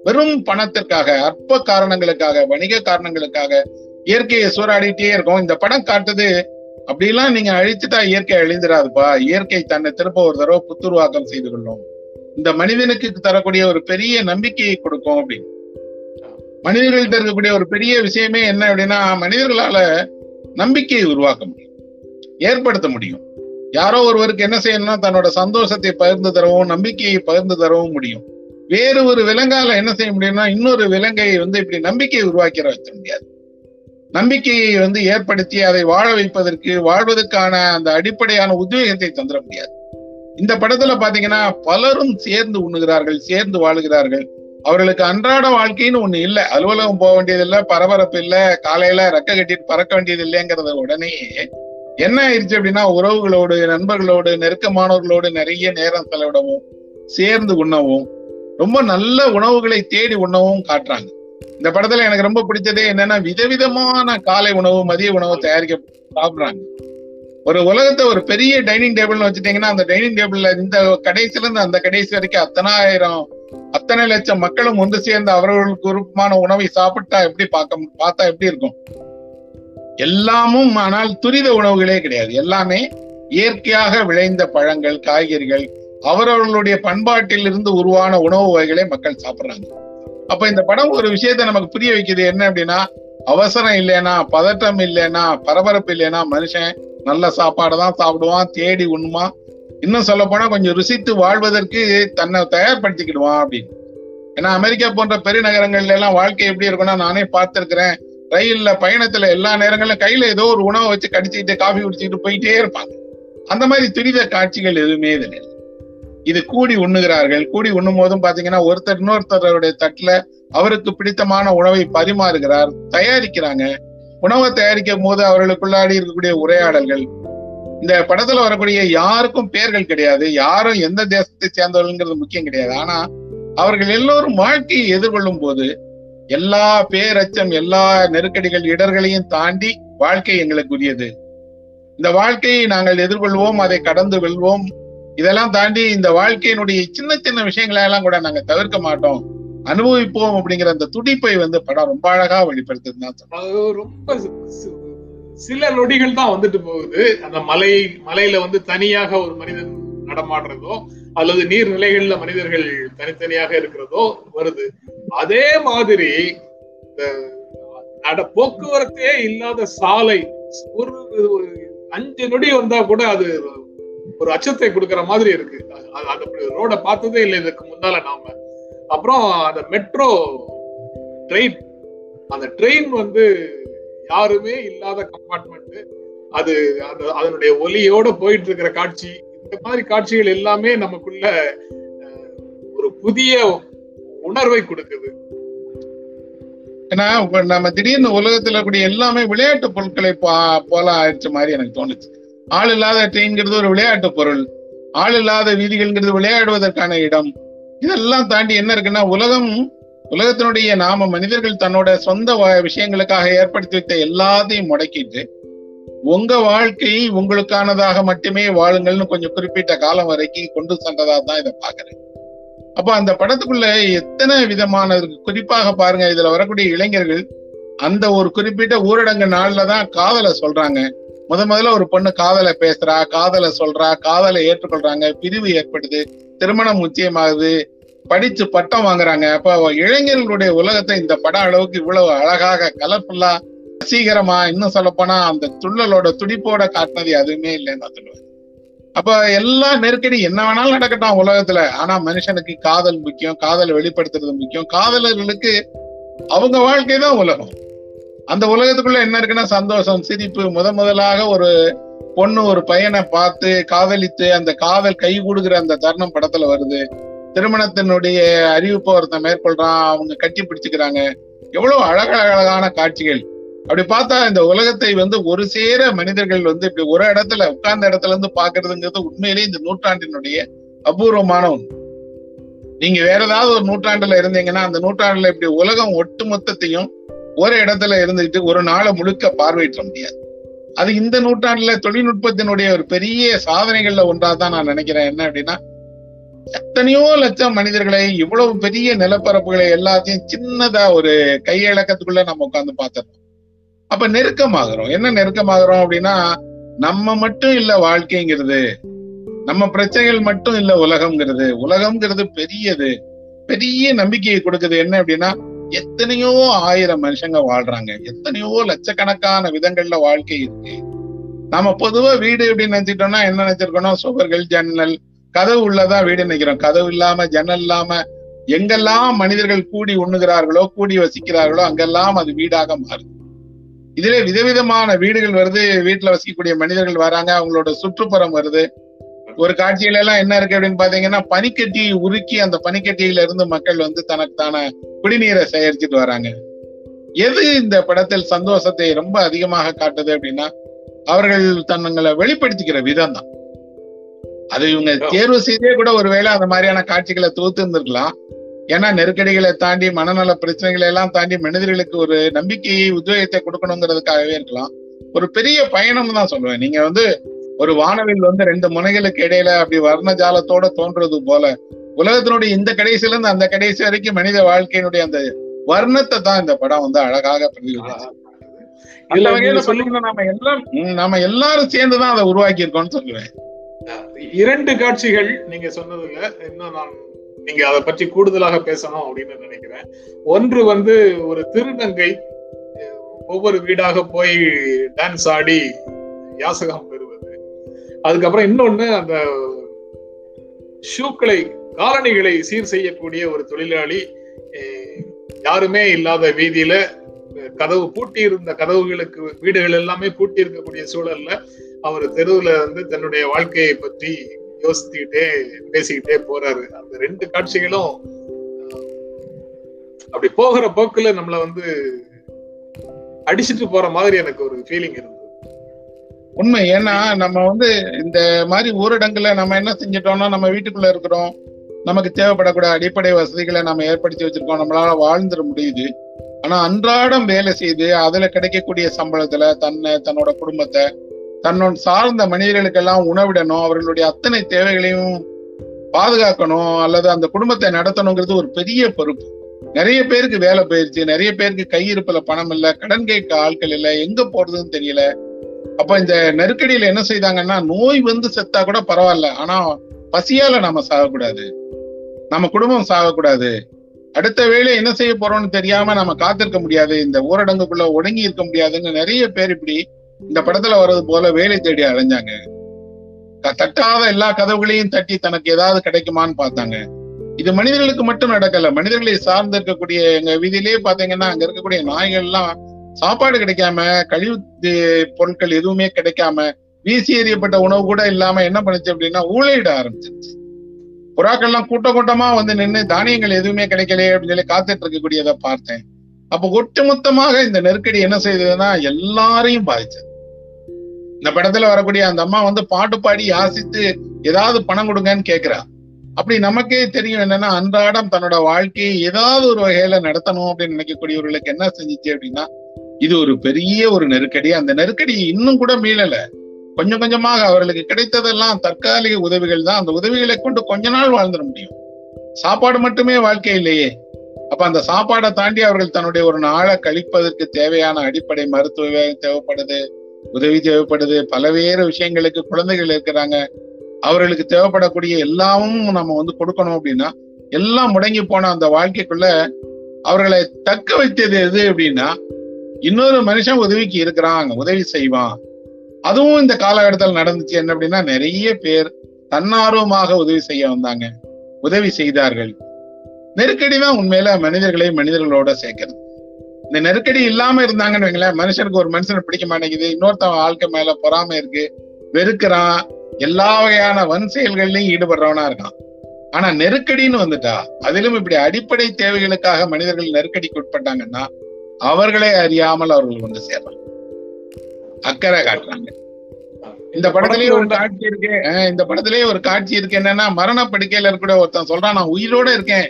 வெறும் பணத்திற்காக அற்ப காரணங்களுக்காக வணிக காரணங்களுக்காக இயற்கையை சூறாடிட்டே இருக்கும். இந்த படம் காட்டுது. அப்படிலாம் நீங்க அழிச்சுட்டா இயற்கை அழிந்துடாதுப்பா. இயற்கை தன்னை திருப்ப ஒரு தடவை புத்துருவாக்கம் செய்து கொள்ளும். இந்த மனிதனுக்கு தரக்கூடிய ஒரு பெரிய நம்பிக்கையை கொடுக்கும் அப்படின்னு. மனிதர்கள்ட்ட இருக்கக்கூடிய ஒரு பெரிய விஷயமே என்ன அப்படின்னா மனிதர்களால நம்பிக்கையை உருவாக்க முடியும். ஏற்படுத்த முடியும். யாரோ ஒருவருக்கு என்ன செய்யணும்னா தன்னோட சந்தோஷத்தை பகிர்ந்து தரவும் நம்பிக்கையை பகிர்ந்து தரவும் முடியும். வேறு ஒரு விலங்கால என்ன செய்ய முடியும்னா இன்னொரு விலங்கை வந்து இப்படி நம்பிக்கையை உருவாக்கிற வைக்க முடியாது. நம்பிக்கையை வந்து ஏற்படுத்தி அதை வாழ வைப்பதற்கு வாழ்வதற்கான அந்த அடிப்படையான உத்வேகத்தை தந்துட முடியாது. இந்த படத்துல பாத்தீங்கன்னா பலரும் சேர்ந்து உண்ணுகிறார்கள் சேர்ந்து வாழுகிறார்கள். அவர்களுக்கு அன்றாட வாழ்க்கைன்னு ஒண்ணு இல்ல. அலுவலகம் போக வேண்டியது இல்ல பரபரப்பு இல்ல காலையில ரெக்க கட்டிட்டு பறக்க வேண்டியது இல்லைங்கிறத உடனே என்ன ஆயிடுச்சு அப்படின்னா உறவுகளோடு நண்பர்களோடு நெருக்கமானவர்களோடு நிறைய நேரம் செலவிடவும் சேர்ந்து உண்ணவும் ரொம்ப நல்ல உணவுகளை தேடி உண்ணவும் காட்டுறாங்க. இந்த படத்துல எனக்கு ரொம்ப பிடிச்சதே என்னன்னா விதவிதமான காலை உணவு மதிய உணவு தயாரிக்க சாப்பிடுறாங்க. ஒரு உலகத்தை ஒரு பெரிய டைனிங் டேபிள்னு வச்சுட்டீங்கன்னா அந்த டைனிங் டேபிள்ல இந்த கடைசில இருந்து அந்த கடைசி வரைக்கும் அத்தனாயிரம் அத்தனை லட்சம் மக்களும் ஒன்று சேர்ந்து அவர்களுக்கு விருப்பமான உணவை சாப்பிட்டா எப்படி பார்க்க பார்த்தா எப்படி இருக்கும்? எல்லாமும் ஆனால் துரித உணவுகளே கிடையாது. எல்லாமே இயற்கையாக விளைந்த பழங்கள் காய்கறிகள் அவரவர்களுடைய பண்பாட்டில் இருந்து உருவான உணவு வகைகளை மக்கள் சாப்பிடுறாங்க. அப்ப இந்த படம் ஒரு விஷயத்தை நமக்கு புரிய வைக்குது. என்ன அப்படின்னா அவசரம் இல்லைன்னா பதட்டம் இல்லைன்னா பரபரப்பு இல்லைன்னா மனுஷன் நல்ல சாப்பாடு தான் சாப்பிடுவான் தேடி உண்ணுமா இன்னும் சொல்ல போனா கொஞ்சம் ருசித்து வாழ்வதற்கு தன்னை தயார்படுத்திக்கிடுவான் அப்படின்னு. ஏன்னா அமெரிக்கா போன்ற பெருநகரங்கள்ல எல்லாம் வாழ்க்கை எப்படி இருக்கும்னா நானே பார்த்திருக்கிறேன். ரயில்ல பயணத்துல எல்லா நேரங்களிலும் கையில ஏதோ ஒரு உணவை வச்சு கடிச்சிக்கிட்டு காஃபி குடிச்சிக்கிட்டு போயிட்டே இருப்பாங்க. அந்த மாதிரி துரித காட்சிகள் எதுவுமே இதில் இல்லை. இது கூடி உண்ணுகிறார்கள். கூடி உண்ணும் போதும் பாத்தீங்கன்னா ஒருத்தர் இன்னொருத்தருடைய தட்டுல அவருக்கு பிடித்தமான உணவை பரிமாறுகிறார் தயாரிக்கிறாங்க. உணவை தயாரிக்கும் போது அவர்களுக்குள்ளாடி இருக்கக்கூடிய உரையாடல்கள். இந்த படத்துல வரக்கூடிய யாருக்கும் பெயர்கள் கிடையாது. யாரும் எந்த தேசத்தை சேர்ந்தவர்கள்ங்கிறது முக்கியம் கிடையாது. ஆனா அவர்கள் எல்லோரும் வாழ்க்கையை எதிர்கொள்ளும் போது எல்லா பேரச்சம் எல்லா நெருக்கடிகள் இடர்களையும் தாண்டி வாழ்க்கை எங்களுக்கு உரியது இந்த வாழ்க்கையை நாங்கள் எதிர்கொள்வோம் அதை கடந்து வெல்வோம். இதெல்லாம் தாண்டி இந்த வாழ்க்கையினுடைய சின்ன சின்ன விஷயங்களை எல்லாம் கூட நாங்க தவிர்க்க மாட்டோம். அனுபவிப்போம் அப்படிங்கிற அந்த துடிப்பை வந்து படம் ரொம்ப அழகா வெளிப்படுத்துதுன்னு தான் ரொம்ப சில நொடிகள் தான் வந்துட்டு போகுது. அந்த மலை மலையில வந்து தனியாக ஒரு மனிதன் நடமாடுறதோ அல்லது நீர்நிலைகள்ல மனிதர்கள் தனித்தனியாக இருக்கிறதோ வருது. அதே மாதிரி இந்த நட போக்குவரத்தே இல்லாத சாலை ஒரு ஒரு அஞ்சு நொடி வந்தா கூட அது ஒரு அச்சத்தை கொடுக்கிற மாதிரி இருக்கு. அது- அப்படி ரோட பார்த்ததே இல்லை இதுக்கு முன்னால நாம. அப்புறம் அந்த மெட்ரோ ட்ரெயின். அந்த ட்ரெயின் வந்து யாருமே இல்லாத கம்பார்ட்மெண்ட் அது அந்த அதனுடைய ஒலியோட போயிட்டு இருக்கிற காட்சி. இந்த மாதிரி காட்சிகள் எல்லாமே நமக்குள்ள ஒரு புதிய உணர்வை கொடுக்குது. ஏன்னா நம்ம திடீர்னு உலகத்துல கூடிய எல்லாமே விளையாட்டு பொருட்களை போல ஆயிடுச்ச மாதிரி எனக்கு தோணுச்சு. ஆள் இல்லாத ட்ரெயின்ங்கிறது ஒரு விளையாட்டு பொருள். ஆள் இல்லாத வீதிகள்ங்கிறது விளையாடுவதற்கான இடம். இதெல்லாம் தாண்டி என்ன இருக்குன்னா உலகம் உலகத்தினுடைய நாம மனிதர்கள் தன்னோட சொந்த வ- விஷயங்களுக்காக ஏற்படுத்தி வைத்த எல்லாத்தையும் முடக்கிட்டு உங்க வாழ்க்கையை உங்களுக்கானதாக மட்டுமே வாழுங்கள்னு கொஞ்சம் குறிப்பிட்ட காலம் வரைக்கும் கொண்டு சென்றதா தான் இதை பாக்குறேன் அப்ப அந்த படத்துக்குள்ள எத்தனை விதமான குறிப்பாக பாருங்க இதுல வரக்கூடிய இளைஞர்கள் அந்த ஒரு குறிப்பிட்ட ஊரடங்கு நாள்ல தான் காதலை சொல்றாங்க. முத முதல்ல ஒரு பொண்ணு காதலை பேசுறா காதலை சொல்றா காதலை ஏற்றுக்கொள்றாங்க பிரிவு ஏற்படுது திருமணம் நிச்சயமாகுது படிச்சு பட்டம் வாங்குறாங்க. அப்ப இளைஞர்களுடைய உலகத்தை இந்த படம் அளவுக்கு இவ்வளவு அழகாக கலர்ஃபுல்லா வசீகரமா இன்னும் சொல்ல போனா அந்த துள்ளலோட துடிப்போட காட்டினது எதுவுமே இல்லைன்னு நான் சொல்லுவேன். அப்ப எல்லா நெருக்கடி என்ன வேணாலும் நடக்கட்டும் உலகத்துல. ஆனா மனுஷனுக்கு காதல் முக்கியம் காதலை வெளிப்படுத்துறது முக்கியம். காதலர்களுக்கு அவங்க வாழ்க்கை தான் உலகம். அந்த உலகத்துக்குள்ள என்ன இருக்குன்னா சந்தோஷம். சிரிப்பு. முத முதலாக ஒரு பொண்ணு ஒரு பையனை பார்த்து காதலித்து அந்த காதல் கை கொடுக்குற அந்த தருணம் படத்துல வருது. திருமணத்தினுடைய அறிவிப்பை ஒருத்தன் மேற்கொள்றான். அவங்க கட்டி பிடிச்சுக்கிறாங்க. எவ்வளவு அழகழகான காட்சிகள். அப்படி பார்த்தா இந்த உலகத்தை வந்து ஒரு சேர மனிதர்கள் வந்து இப்படி ஒரு இடத்துல உட்கார்ந்த இடத்துல இருந்து பாக்குறதுங்கிறது உண்மையிலேயே இந்த நூற்றாண்டினுடைய அபூர்வமான ஒன்று. நீங்க வேற ஏதாவது ஒரு நூற்றாண்டுல இருந்தீங்கன்னா அந்த நூற்றாண்டுல இப்படி உலகம் ஒட்டு மொத்தத்தையும் ஒரு இடத்துல இருந்துகிட்டு ஒரு நாளை முழுக்க பார்வையிட முடியாது. அது இந்த நூற்றாண்டுல தொழில்நுட்பத்தினுடைய ஒரு பெரிய சாதனைகள்ல ஒன்றா தான் நான் நினைக்கிறேன். என்ன அப்படின்னா எத்தனையோ லட்சம் மனிதர்களை இவ்வளவு பெரிய நிலப்பரப்புகளை எல்லாத்தையும் சின்னதா ஒரு கையடக்கத்துக்குள்ள நம்ம உட்கார்ந்து பார்த்துருக்கோம் அப்ப நெருக்கமாகறோம். என்ன நெருக்கமாகறோம் அப்படின்னா நம்ம மட்டும் இல்ல வாழ்க்கைங்கிறது நம்ம பிரச்சனைகள் மட்டும் இல்ல உலகம்ங்கிறது. உலகம்ங்கிறது பெரியது. பெரிய நம்பிக்கையை கொடுக்குது. என்ன அப்படின்னா எத்தனையோ ஆயிரம் மனுஷங்க வாழ்றாங்க. எத்தனையோ லட்சக்கணக்கான விதங்கள்ல வாழ்க்கை இருக்கு. நாம பொதுவா வீடு அப்படின்னு நினைச்சிட்டோம்னா என்ன நினைச்சிருக்கோம் சுவர்கள் ஜன்னல். கதவு உள்ளதா வீடு நினைக்கிறோம். கதவு இல்லாம ஜன்னல் இல்லாம எங்கெல்லாம் மனிதர்கள் கூடி உண்ணுகிறார்களோ கூடி வசிக்கிறார்களோ அங்கெல்லாம் அது வீடாக மாறுது. இதுல விதவிதமான வீடுகள் வருது. வீட்டுல வசிக்கக்கூடிய மனிதர்கள் வராங்க. அவங்களோட சுற்றுப்புறம் வருது. ஒரு காட்சியில எல்லாம் என்ன இருக்கு அப்படின்னு பாத்தீங்கன்னா பனிக்கட்டியை உருக்கி அந்த பனிக்கட்டியில இருந்து மக்கள் வந்து தனக்கான குடிநீரை சேகரிச்சுட்டு வராங்க. எது இந்த படத்தில் சந்தோஷத்தை ரொம்ப அதிகமாக காட்டுது அப்படின்னா அவர்கள் தன்னங்களை வெளிப்படுத்திக்கிற விதம் தான் அது இவங்க தேர்வு செய்தே கூட ஒருவேளை அந்த மாதிரியான காட்சிகளை தொகுத்து இருந்திருக்கலாம் ஏன்னா நெருக்கடிகளை தாண்டி மனநல பிரச்சனைகளை எல்லாம் தாண்டி மனிதர்களுக்கு ஒரு நம்பிக்கையை உத்வேகத்தை கொடுக்கணுங்கிறதுக்காகவே இருக்கலாம். ஒரு பெரிய பயணம் தான் சொல்லுவேன். நீங்க வந்து ஒரு வானவில் வந்து ரெண்டு முனைகளுக்கு இடையில அப்படி வர்ண ஜாலத்தோட தோன்றது போல உலகத்தினுடைய இந்த கடைசியில இருந்து அந்த கடைசி வரைக்கும் மனித வாழ்க்கையினுடைய அந்த வர்ணத்தை தான் இந்த படம் வந்து அழகாக பிரதிபலிச்சு அந்த வகையில நம்ம எல்லாம் நாம எல்லாரும் சேர்ந்துதான் அதை உருவாக்கி இருக்கோம்னு சொல்லுவேன் இரண்டு காட்சிகள் நீங்க சொன்னதுல இன்னும் நான் நீங்க அதை பற்றி கூடுதலாக பேசணும் அப்படின்னு நினைக்கிறேன். ஒன்று வந்து ஒரு திருநங்கை ஒவ்வொரு வீடாக போய் டான்ஸ் ஆடி யாசகம் அதுக்கப்புறம் இன்னொன்னு அந்த ஷூக்களை காலணிகளை சீர் செய்யக்கூடிய ஒரு தொழிலாளி யாருமே இல்லாத வீதியில கதவு பூட்டி இருந்த கதவுகளுக்கு வீடுகள் எல்லாமே பூட்டி இருக்கக்கூடிய சூழல்ல அவர் தெருவுல வந்து தன்னுடைய வாழ்க்கையை பற்றி யோசித்துக்கிட்டே பேசிக்கிட்டே போறாரு. அந்த ரெண்டு காட்சிகளும் அப்படி போகிற போக்குல நம்மள வந்து அடிச்சிட்டு போற மாதிரி எனக்கு ஒரு ஃபீலிங் இருந்தது உண்மை. ஏன்னா நம்ம வந்து இந்த மாதிரி ஊரடங்குல நம்ம என்ன செஞ்சிட்டோம்னா நம்ம வீட்டுக்குள்ள இருக்கிறோம். நமக்கு தேவைப்படக்கூடிய அடிப்படை வசதிகளை நம்ம ஏற்படுத்தி வச்சிருக்கோம். நம்மளால வாழ்ந்துட முடியுது. ஆனா அன்றாடம் வேலை செய்து அதுல கிடைக்கக்கூடிய சம்பளத்துல தன்னை தன்னோட குடும்பத்தை தன்னோட சார்ந்த மனிதர்களுக்கெல்லாம் உணவிடணும் அவர்களுடைய அத்தனை தேவைகளையும் பாதுகாக்கணும் அல்லது அந்த குடும்பத்தை நடத்தணுங்கிறது ஒரு பெரிய பொறுப்பு. நிறைய பேருக்கு வேலை போயிருச்சு. நிறைய பேருக்கு கையிருப்புல பணம் இல்லை கடன் கேட்க ஆட்கள் இல்லை எங்க போறதுன்னு தெரியல. அப்ப இந்த நெருக்கடியில என்ன செய்தாங்கன்னா நோய் வந்து செத்தா கூட பரவாயில்ல. ஆனா பசியால நாம சாகக்கூடாது. நம்ம குடும்பம் சாகக்கூடாது. அடுத்த வேலை என்ன செய்ய போறோம்னு தெரியாம நம்ம காத்திருக்க முடியாது. இந்த ஊரடங்குக்குள்ள ஒடுங்கி இருக்க முடியாதுன்னு நிறைய பேர் இப்படி இந்த படத்துல வர்றது போல வேலை தேடி அலைஞ்சாங்க. தட்டாத எல்லா கதவுகளையும் தட்டி தனக்கு ஏதாவது கிடைக்குமான்னு பார்த்தாங்க. இது மனிதர்களுக்கு மட்டும் நடக்கல. மனிதர்களை சார்ந்து இருக்கக்கூடிய எங்க வீதியிலேயே பாத்தீங்கன்னா அங்க இருக்கக்கூடிய நாய்கள் எல்லாம் சாப்பாடு கிடைக்காம கழிவு பொருட்கள் எதுவுமே கிடைக்காம வீசி எறியப்பட்ட உணவு கூட இல்லாம என்ன பண்ணுச்சு அப்படின்னா ஊழையிட ஆரம்பிச்சிருச்சு. புறாக்கள்லாம் கூட்ட கூட்டமா வந்து நின்று தானியங்கள் எதுவுமே கிடைக்கலையே அப்படின்னு சொல்லி காத்துட்டு இருக்கக்கூடியதை பார்த்தேன். அப்ப ஒட்டுமொத்தமாக இந்த நெருக்கடி என்ன செய்ததுன்னா எல்லாரையும் பாதிச்சது. இந்த படத்துல வரக்கூடிய அந்த அம்மா வந்து பாட்டு பாடி யாசித்து ஏதாவது பணம் கொடுங்கன்னு கேக்குறா. அப்படி நமக்கே தெரியும் என்னன்னா அன்றாடம் தன்னோட வாழ்க்கையை ஏதாவது ஒரு வகையில நடத்தணும் அப்படின்னு நினைக்கக்கூடியவர்களுக்கு என்ன செஞ்சுச்சு அப்படின்னா இது ஒரு பெரிய ஒரு நெருக்கடி. அந்த நெருக்கடி இன்னும் கூட மீளல. கொஞ்சம் கொஞ்சமாக அவர்களுக்கு கிடைத்ததெல்லாம் தற்காலிக உதவிகள் தான். அந்த உதவிகளை கொண்டு கொஞ்ச நாள் வாழ்ந்துட முடியும். சாப்பாடு மட்டுமே வாழ்க்கை இல்லையே. அப்ப அந்த சாப்பாடை தாண்டி அவர்கள் தன்னுடைய ஒரு நாளை கழிப்பதற்கு தேவையான அடிப்படை மருத்துவ தேவைப்படுது உதவி தேவைப்படுது. பலவேறு விஷயங்களுக்கு குழந்தைகள் இருக்கிறாங்க. அவர்களுக்கு தேவைப்படக்கூடிய எல்லாமும் நம்ம வந்து கொடுக்கணும் அப்படின்னா எல்லாம் முடங்கி போன அந்த வாழ்க்கைக்குள்ள அவர்களை தக்க வைத்தது எது அப்படின்னா இன்னொரு மனுஷன் உதவிக்கு இருக்கிறான் உதவி செய்வான். அதுவும் இந்த காலகட்டத்தில் நடந்துச்சு. என்ன அப்படின்னா நிறைய பேர் தன்னார்வமாக உதவி செய்ய வந்தாங்க. உதவி செய்தார்கள். நெருக்கடி தான் உண்மையில மனிதர்களை மனிதர்களோட சேர்க்கிறது இந்த நெருக்கடி இல்லாம இருந்தாங்கன்னு வைங்களேன் மனுஷனுக்கு ஒரு மனுஷனை பிடிக்க மாட்டேங்குது. இன்னொருத்தவன் வாழ்க்கை மேல பொறாமை இருக்கு வெறுக்கிறான். எல்லா வகையான வன் செயல்கள்லயும் ஈடுபடுறவனா இருக்கான். ஆனா நெருக்கடின்னு வந்துட்டா அதிலும் இப்படி அடிப்படை தேவைகளுக்காக மனிதர்கள் நெருக்கடிக்கு உட்பட்டாங்கன்னா அவர்களே அறியாமல் அவர்கள் வந்து சேர்றாங்க அக்கறை காட்டுறாங்க. இந்த படத்திலேயே ஒரு காட்சி இருக்கு. இந்த படத்திலேயே ஒரு காட்சி இருக்கு. என்னன்னா மரண படுக்கையில இருக்கிற ஒருத்தன் சொல்றான் நான் உயிரோட இருக்கேன்.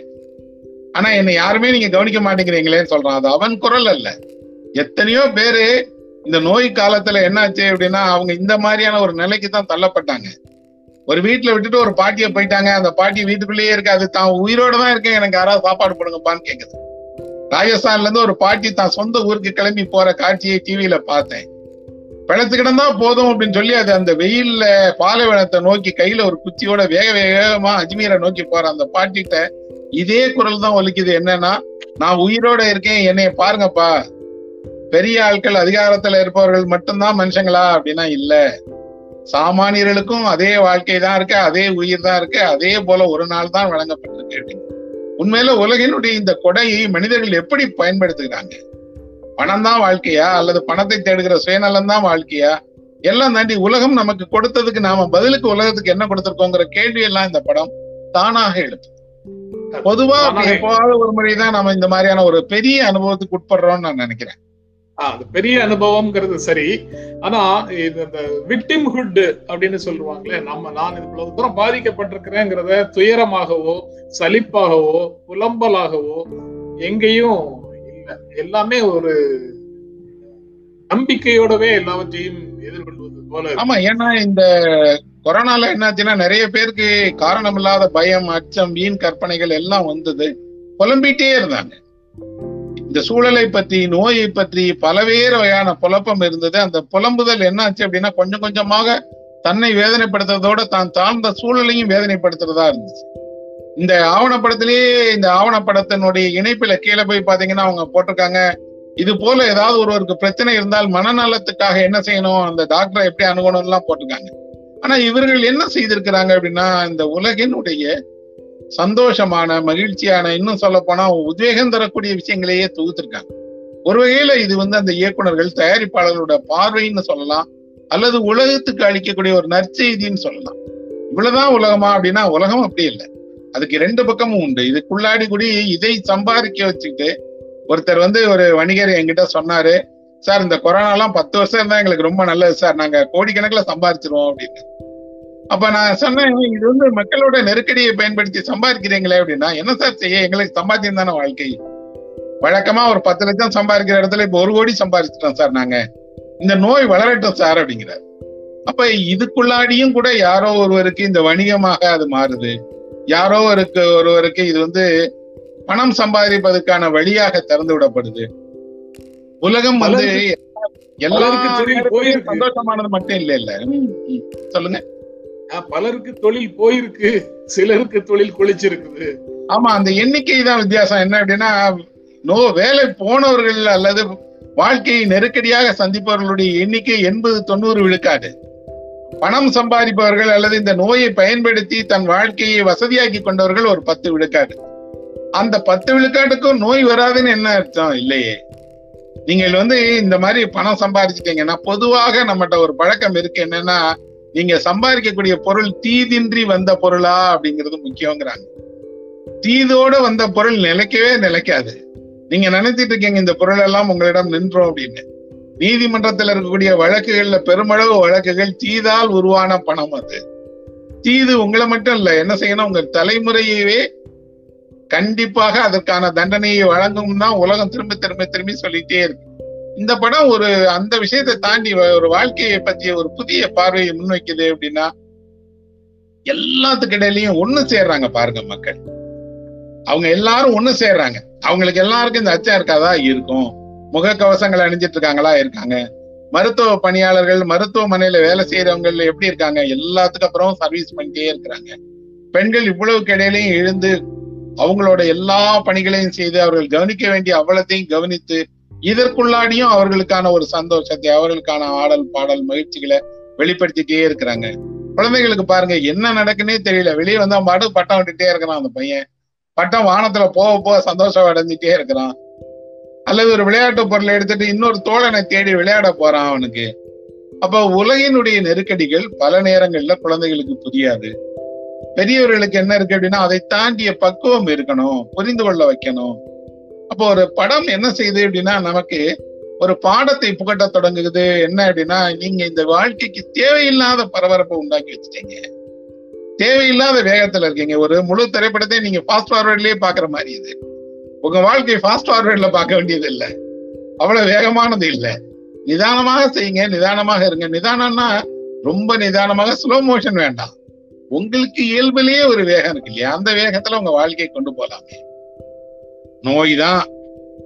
ஆனா என்னை யாருமே நீங்க கவனிக்க மாட்டேங்கிறீங்களேன்னு சொல்றான். அது அவன் குரல் அல்ல. எத்தனையோ பேரு இந்த நோய் காலத்துல என்னாச்சு அப்படின்னா அவங்க இந்த மாதிரியான ஒரு நிலைக்கு தான் தள்ளப்பட்டாங்க. ஒரு வீட்டுல விட்டுட்டு ஒரு பாட்டியை போயிட்டாங்க. அந்த பாட்டி வீட்டுக்குள்ளேயே இருக்கு. அது தான் உயிரோட தான் இருக்கேன் எனக்கு யாராவது சாப்பாடு போடுங்கப்பான்னு கேக்குது. ராஜஸ்தான்ல இருந்து ஒரு பாட்டி தான் சொந்த ஊருக்கு கிளம்பி போற காட்சியை டிவியில பார்த்தேன். பிழைத்து கிடந்தா போதும் அப்படின்னு சொல்லி அது அந்த வெயில்ல பாலைவனத்தை நோக்கி கையில ஒரு குச்சியோட வேக வேகமா அஜ்மீரை நோக்கி போற அந்த பாட்டிட்ட இதே குரல் தான் ஒலிக்குது. என்னன்னா நான் உயிரோட இருக்கேன் என்னைய பாருங்கப்பா. பெரிய ஆட்கள் அதிகாரத்துல இருப்பவர்கள் மட்டும்தான் மனுஷங்களா அப்படின்னா இல்ல. சாமானியர்களுக்கும் அதே வாழ்க்கை தான் இருக்கு அதே உயிர் தான் இருக்கு அதே போல ஒரு நாள் தான் வழங்கப்பட்டிருக்கு அப்படின்னு. உண்மையில உலகினுடைய இந்த கொடையை மனிதர்கள் எப்படி பயன்படுத்துகிறாங்க? பணம் தான் வாழ்க்கையா? அல்லது பணத்தை தேடுகிற சுயநலம் தான் வாழ்க்கையா? எல்லாம் தாண்டி உலகம் நமக்கு கொடுத்ததுக்கு நாம பதிலுக்கு உலகத்துக்கு என்ன கொடுத்திருக்கோங்கிற கேள்வி எல்லாம் இந்த படம் தானாக எழுப்பு பொதுவா தானாக எப்போவாவது ஒரு முறைதான் நம்ம இந்த மாதிரியான ஒரு பெரிய அனுபவத்துக்கு உட்படுறோம்னு நான் நினைக்கிறேன். அது பெரிய அனுபவம்ங்கிறது சரி. ஆனா இது இந்த விக்டிம்ஹுட் அப்படின்னு சொல்லுவாங்களே நம்ம நான் இவ்வளவு தூரம் பாதிக்கப்பட்டிருக்கிறேங்கிறத துயரமாகவோ சலிப்பாகவோ புலம்பலாகவோ எங்கேயும் இல்லை. எல்லாமே ஒரு நம்பிக்கையோடவே எல்லாவற்றையும் எதிர்கொள்வது போல ஆமா ஏன்னா இந்த கொரோனால என்னாச்சுன்னா நிறைய பேருக்கு காரணம் இல்லாத பயம் அச்சம் வீண் கற்பனைகள் எல்லாம் வந்தது. புலம்பிட்டே இருந்தாங்க. இந்த சூழலை பற்றி நோயை பற்றி பலவேறு வகையான புலப்பம் இருந்தது. அந்த புலம்புதல் என்னாச்சு அப்படின்னா கொஞ்சம் கொஞ்சமாக தன்னை வேதனைப்படுத்துறதோட தான் தாழ்ந்த சூழலையும் வேதனைப்படுத்துறதா இருந்துச்சு. இந்த ஆவணப்படத்திலேயே இந்த ஆவணப்படத்தினுடைய இணைப்புல கீழே போய் பாத்தீங்கன்னா அவங்க போட்டிருக்காங்க. இது போல ஏதாவது ஒருவருக்கு பிரச்சனை இருந்தால் மனநலத்துக்காக என்ன செய்யணும்? அந்த டாக்டரை எப்படி அணுகணும்லாம் போட்டிருக்காங்க. ஆனா இவர்கள் என்ன செய்திருக்கிறாங்க அப்படின்னா இந்த உலகினுடைய சந்தோஷமான மகிழ்ச்சியான இன்னும் சொல்ல போனா உத்வேகம் தரக்கூடிய விஷயங்களையே தொகுத்திருக்காங்க. ஒரு வகையில இது வந்து அந்த இயக்குனர்கள் தயாரிப்பாளர்களோட பார்வைன்னு சொல்லலாம் அல்லது உலகத்துக்கு அளிக்கக்கூடிய ஒரு நற்செய்தின்னு சொல்லலாம். இவ்வளவுதான் உலகமா அப்படின்னா உலகம் அப்படி இல்லை. அதுக்கு ரெண்டு பக்கமும் உண்டு. இதுக்குள்ளாடி கூடி இதை சம்பாதிக்க வச்சுக்கிட்டு ஒருத்தர் வந்து ஒரு வணிகர் என்கிட்ட சொன்னாரு சார் இந்த கொரோனா எல்லாம் பத்து வருஷம் இருந்தா எங்களுக்கு ரொம்ப நல்லது சார். நாங்க கோடிக்கணக்கில் சம்பாதிச்சிருவோம் அப்படின்னு. அப்ப நான் சொன்னேன் இது வந்து மக்களோட நெருக்கடியை பயன்படுத்தி சம்பாதிக்கிறீங்களே அப்படின்னா என்ன சார் செய்ய? எங்களுக்கு சம்பாத்தியம் தானே வாழ்க்கை. வழக்கமா ஒரு பத்து லட்சம் சம்பாதிக்கிற இடத்துல இப்ப ஒரு கோடி சம்பாதிச்சிட்டோம் சார் நாங்க. இந்த நோய் வளரட்டும் சார் அப்படிங்கிறார். அப்ப இதுக்குள்ளாடியும் கூட யாரோ ஒருவருக்கு இந்த வணிகமாக அது மாறுது. யாரோ ஒருக்கு ஒருவருக்கு இது வந்து பணம் சம்பாதிப்பதற்கான வழியாக திறந்து விடப்படுது. உலகம் வந்து எல்லாருக்கும். சந்தோஷமானது மட்டும் இல்ல இல்ல. சொல்லுங்க. பலருக்கு தொழில் போயிருக்கு சிலருக்கு தொழில் கொளிச்சிருக்குது. ஆமா அந்த எண்ணிக்கை தான் வித்தியாசம். என்ன அப்படின்னா நோ வேலை போனவர்கள் அல்லது வாழ்க்கையை நெருக்கடியாக சந்திப்பவர்களுடைய எண்ணிக்கை எண்பது தொண்ணூறு விழுக்காடு. பணம் சம்பாதிப்பவர்கள் அல்லது இந்த நோயை பயன்படுத்தி தன் வாழ்க்கையை வசதியாக்கி கொண்டவர்கள் ஒரு பத்து விழுக்காடு. அந்த பத்து விழுக்காட்டுக்கும் நோய் வராதுன்னு என்ன அர்த்தம்? இல்லையே. நீங்கள் வந்து இந்த மாதிரி பணம் சம்பாதிச்சிட்டீங்கன்னா பொதுவாக நம்மகிட்ட ஒரு பழக்கம் இருக்கு. என்னன்னா நீங்க சம்பாதிக்கக்கூடிய பொருள் தீதின்றி வந்த பொருளா அப்படிங்கிறது முக்கியங்கிறாங்க. தீதோட வந்த பொருள் நிலைக்கவே நிலைக்காது. நீங்க நினைச்சிட்டு இருக்கீங்க இந்த பொருள் எல்லாம் உங்களிடம் நின்றோம் அப்படின்னு. நீதிமன்றத்தில் இருக்கக்கூடிய வழக்குகள்ல பெருமளவு வழக்குகள் தீதால் உருவான பணம் அது. தீது உங்களை மட்டும் இல்ல என்ன செய்யணும்? உங்க தலைமுறையவே கண்டிப்பாக அதற்கான தண்டனையை வழங்கும் தான் உலகம் திரும்ப திரும்ப திரும்பி சொல்லிட்டே இருக்கு. இந்த படம் ஒரு அந்த விஷயத்தை தாண்டி ஒரு வாழ்க்கையை பற்றிய ஒரு புதிய பார்வையை முன்வைக்குது அப்படின்னா எல்லாத்துக்கிடையிலையும் ஒண்ணு சேர்றாங்க பாருங்க மக்கள். அவங்க எல்லாரும் ஒண்ணு சேர்றாங்க. அவங்களுக்கு எல்லாருக்கும் இந்த அச்சம் இருக்காதா? இருக்கும். முகக்கவசங்கள் அணிஞ்சிட்டு இருக்காங்களா? இருக்காங்க. மருத்துவ பணியாளர்கள் மருத்துவமனையில வேலை செய்யறவங்க எப்படி இருக்காங்க? எல்லாத்துக்கு அப்புறம் சர்வீஸ் பண்ணிட்டே இருக்கிறாங்க. பெண்கள் இவ்வளவு கிடையிலையும் எழுந்து அவங்களோட எல்லா பணிகளையும் செய்து அவர்கள் கவனிக்க வேண்டிய அவ்வளத்தையும் கவனித்து இதற்குள்ளாடியும் அவர்களுக்கான ஒரு சந்தோஷத்தை அவர்களுக்கான ஆடல் பாடல் மகிழ்ச்சிகளை வெளிப்படுத்திட்டே இருக்கிறாங்க. குழந்தைகளுக்கு பாருங்க என்ன நடக்குன்னே தெரியல. வெளியே வந்து அவன் பாட்டு பட்டம் விட்டுட்டே இருக்கிறான் அந்த பையன். பட்டம் வானத்துல போக போக சந்தோஷம் அடைஞ்சிட்டே இருக்கிறான். அல்லது ஒரு விளையாட்டு பொருளை எடுத்துட்டு இன்னொரு தோழனை தேடி விளையாட போறான் அவனுக்கு. அப்ப உலகினுடைய நெருக்கடிகள் பல நேரங்கள்ல குழந்தைகளுக்கு புரியாது. பெரியவர்களுக்கு என்ன இருக்கு அப்படின்னா அதை தாண்டிய பக்குவம் இருக்கணும் புரிந்து கொள்ள வைக்கணும். அப்போ ஒரு படம் என்ன செய்யுது அப்படின்னா நமக்கு ஒரு பாடத்தை புகட்ட தொடங்குது என்ன அப்படின்னா நீங்க இந்த வாழ்க்கைக்கு தேவையில்லாத பரபரப்பை உண்டாக்கி வச்சுட்டீங்க. தேவையில்லாத வேகத்துல இருக்கீங்க. ஒரு முழு திரைப்படத்தை நீங்க ஃபாஸ்ட் ஃபார்வர்ட்லயே பாக்குற மாதிரி இது. உங்க வாழ்க்கை ஃபாஸ்ட் ஃபார்வர்ட்ல பார்க்க வேண்டியது இல்ல. அவ்வளவு வேகமானது இல்ல. நிதானமாக செய்யுங்க நிதானமாக இருங்க. நிதானம்னா ரொம்ப நிதானமாக ஸ்லோ மோஷன் வேண்டாம். உங்களுக்கு இயல்பிலேயே ஒரு வேகம் இருக்கு இல்லையா? அந்த வேகத்துல உங்க வாழ்க்கையை கொண்டு போலாமே. நோய் தான்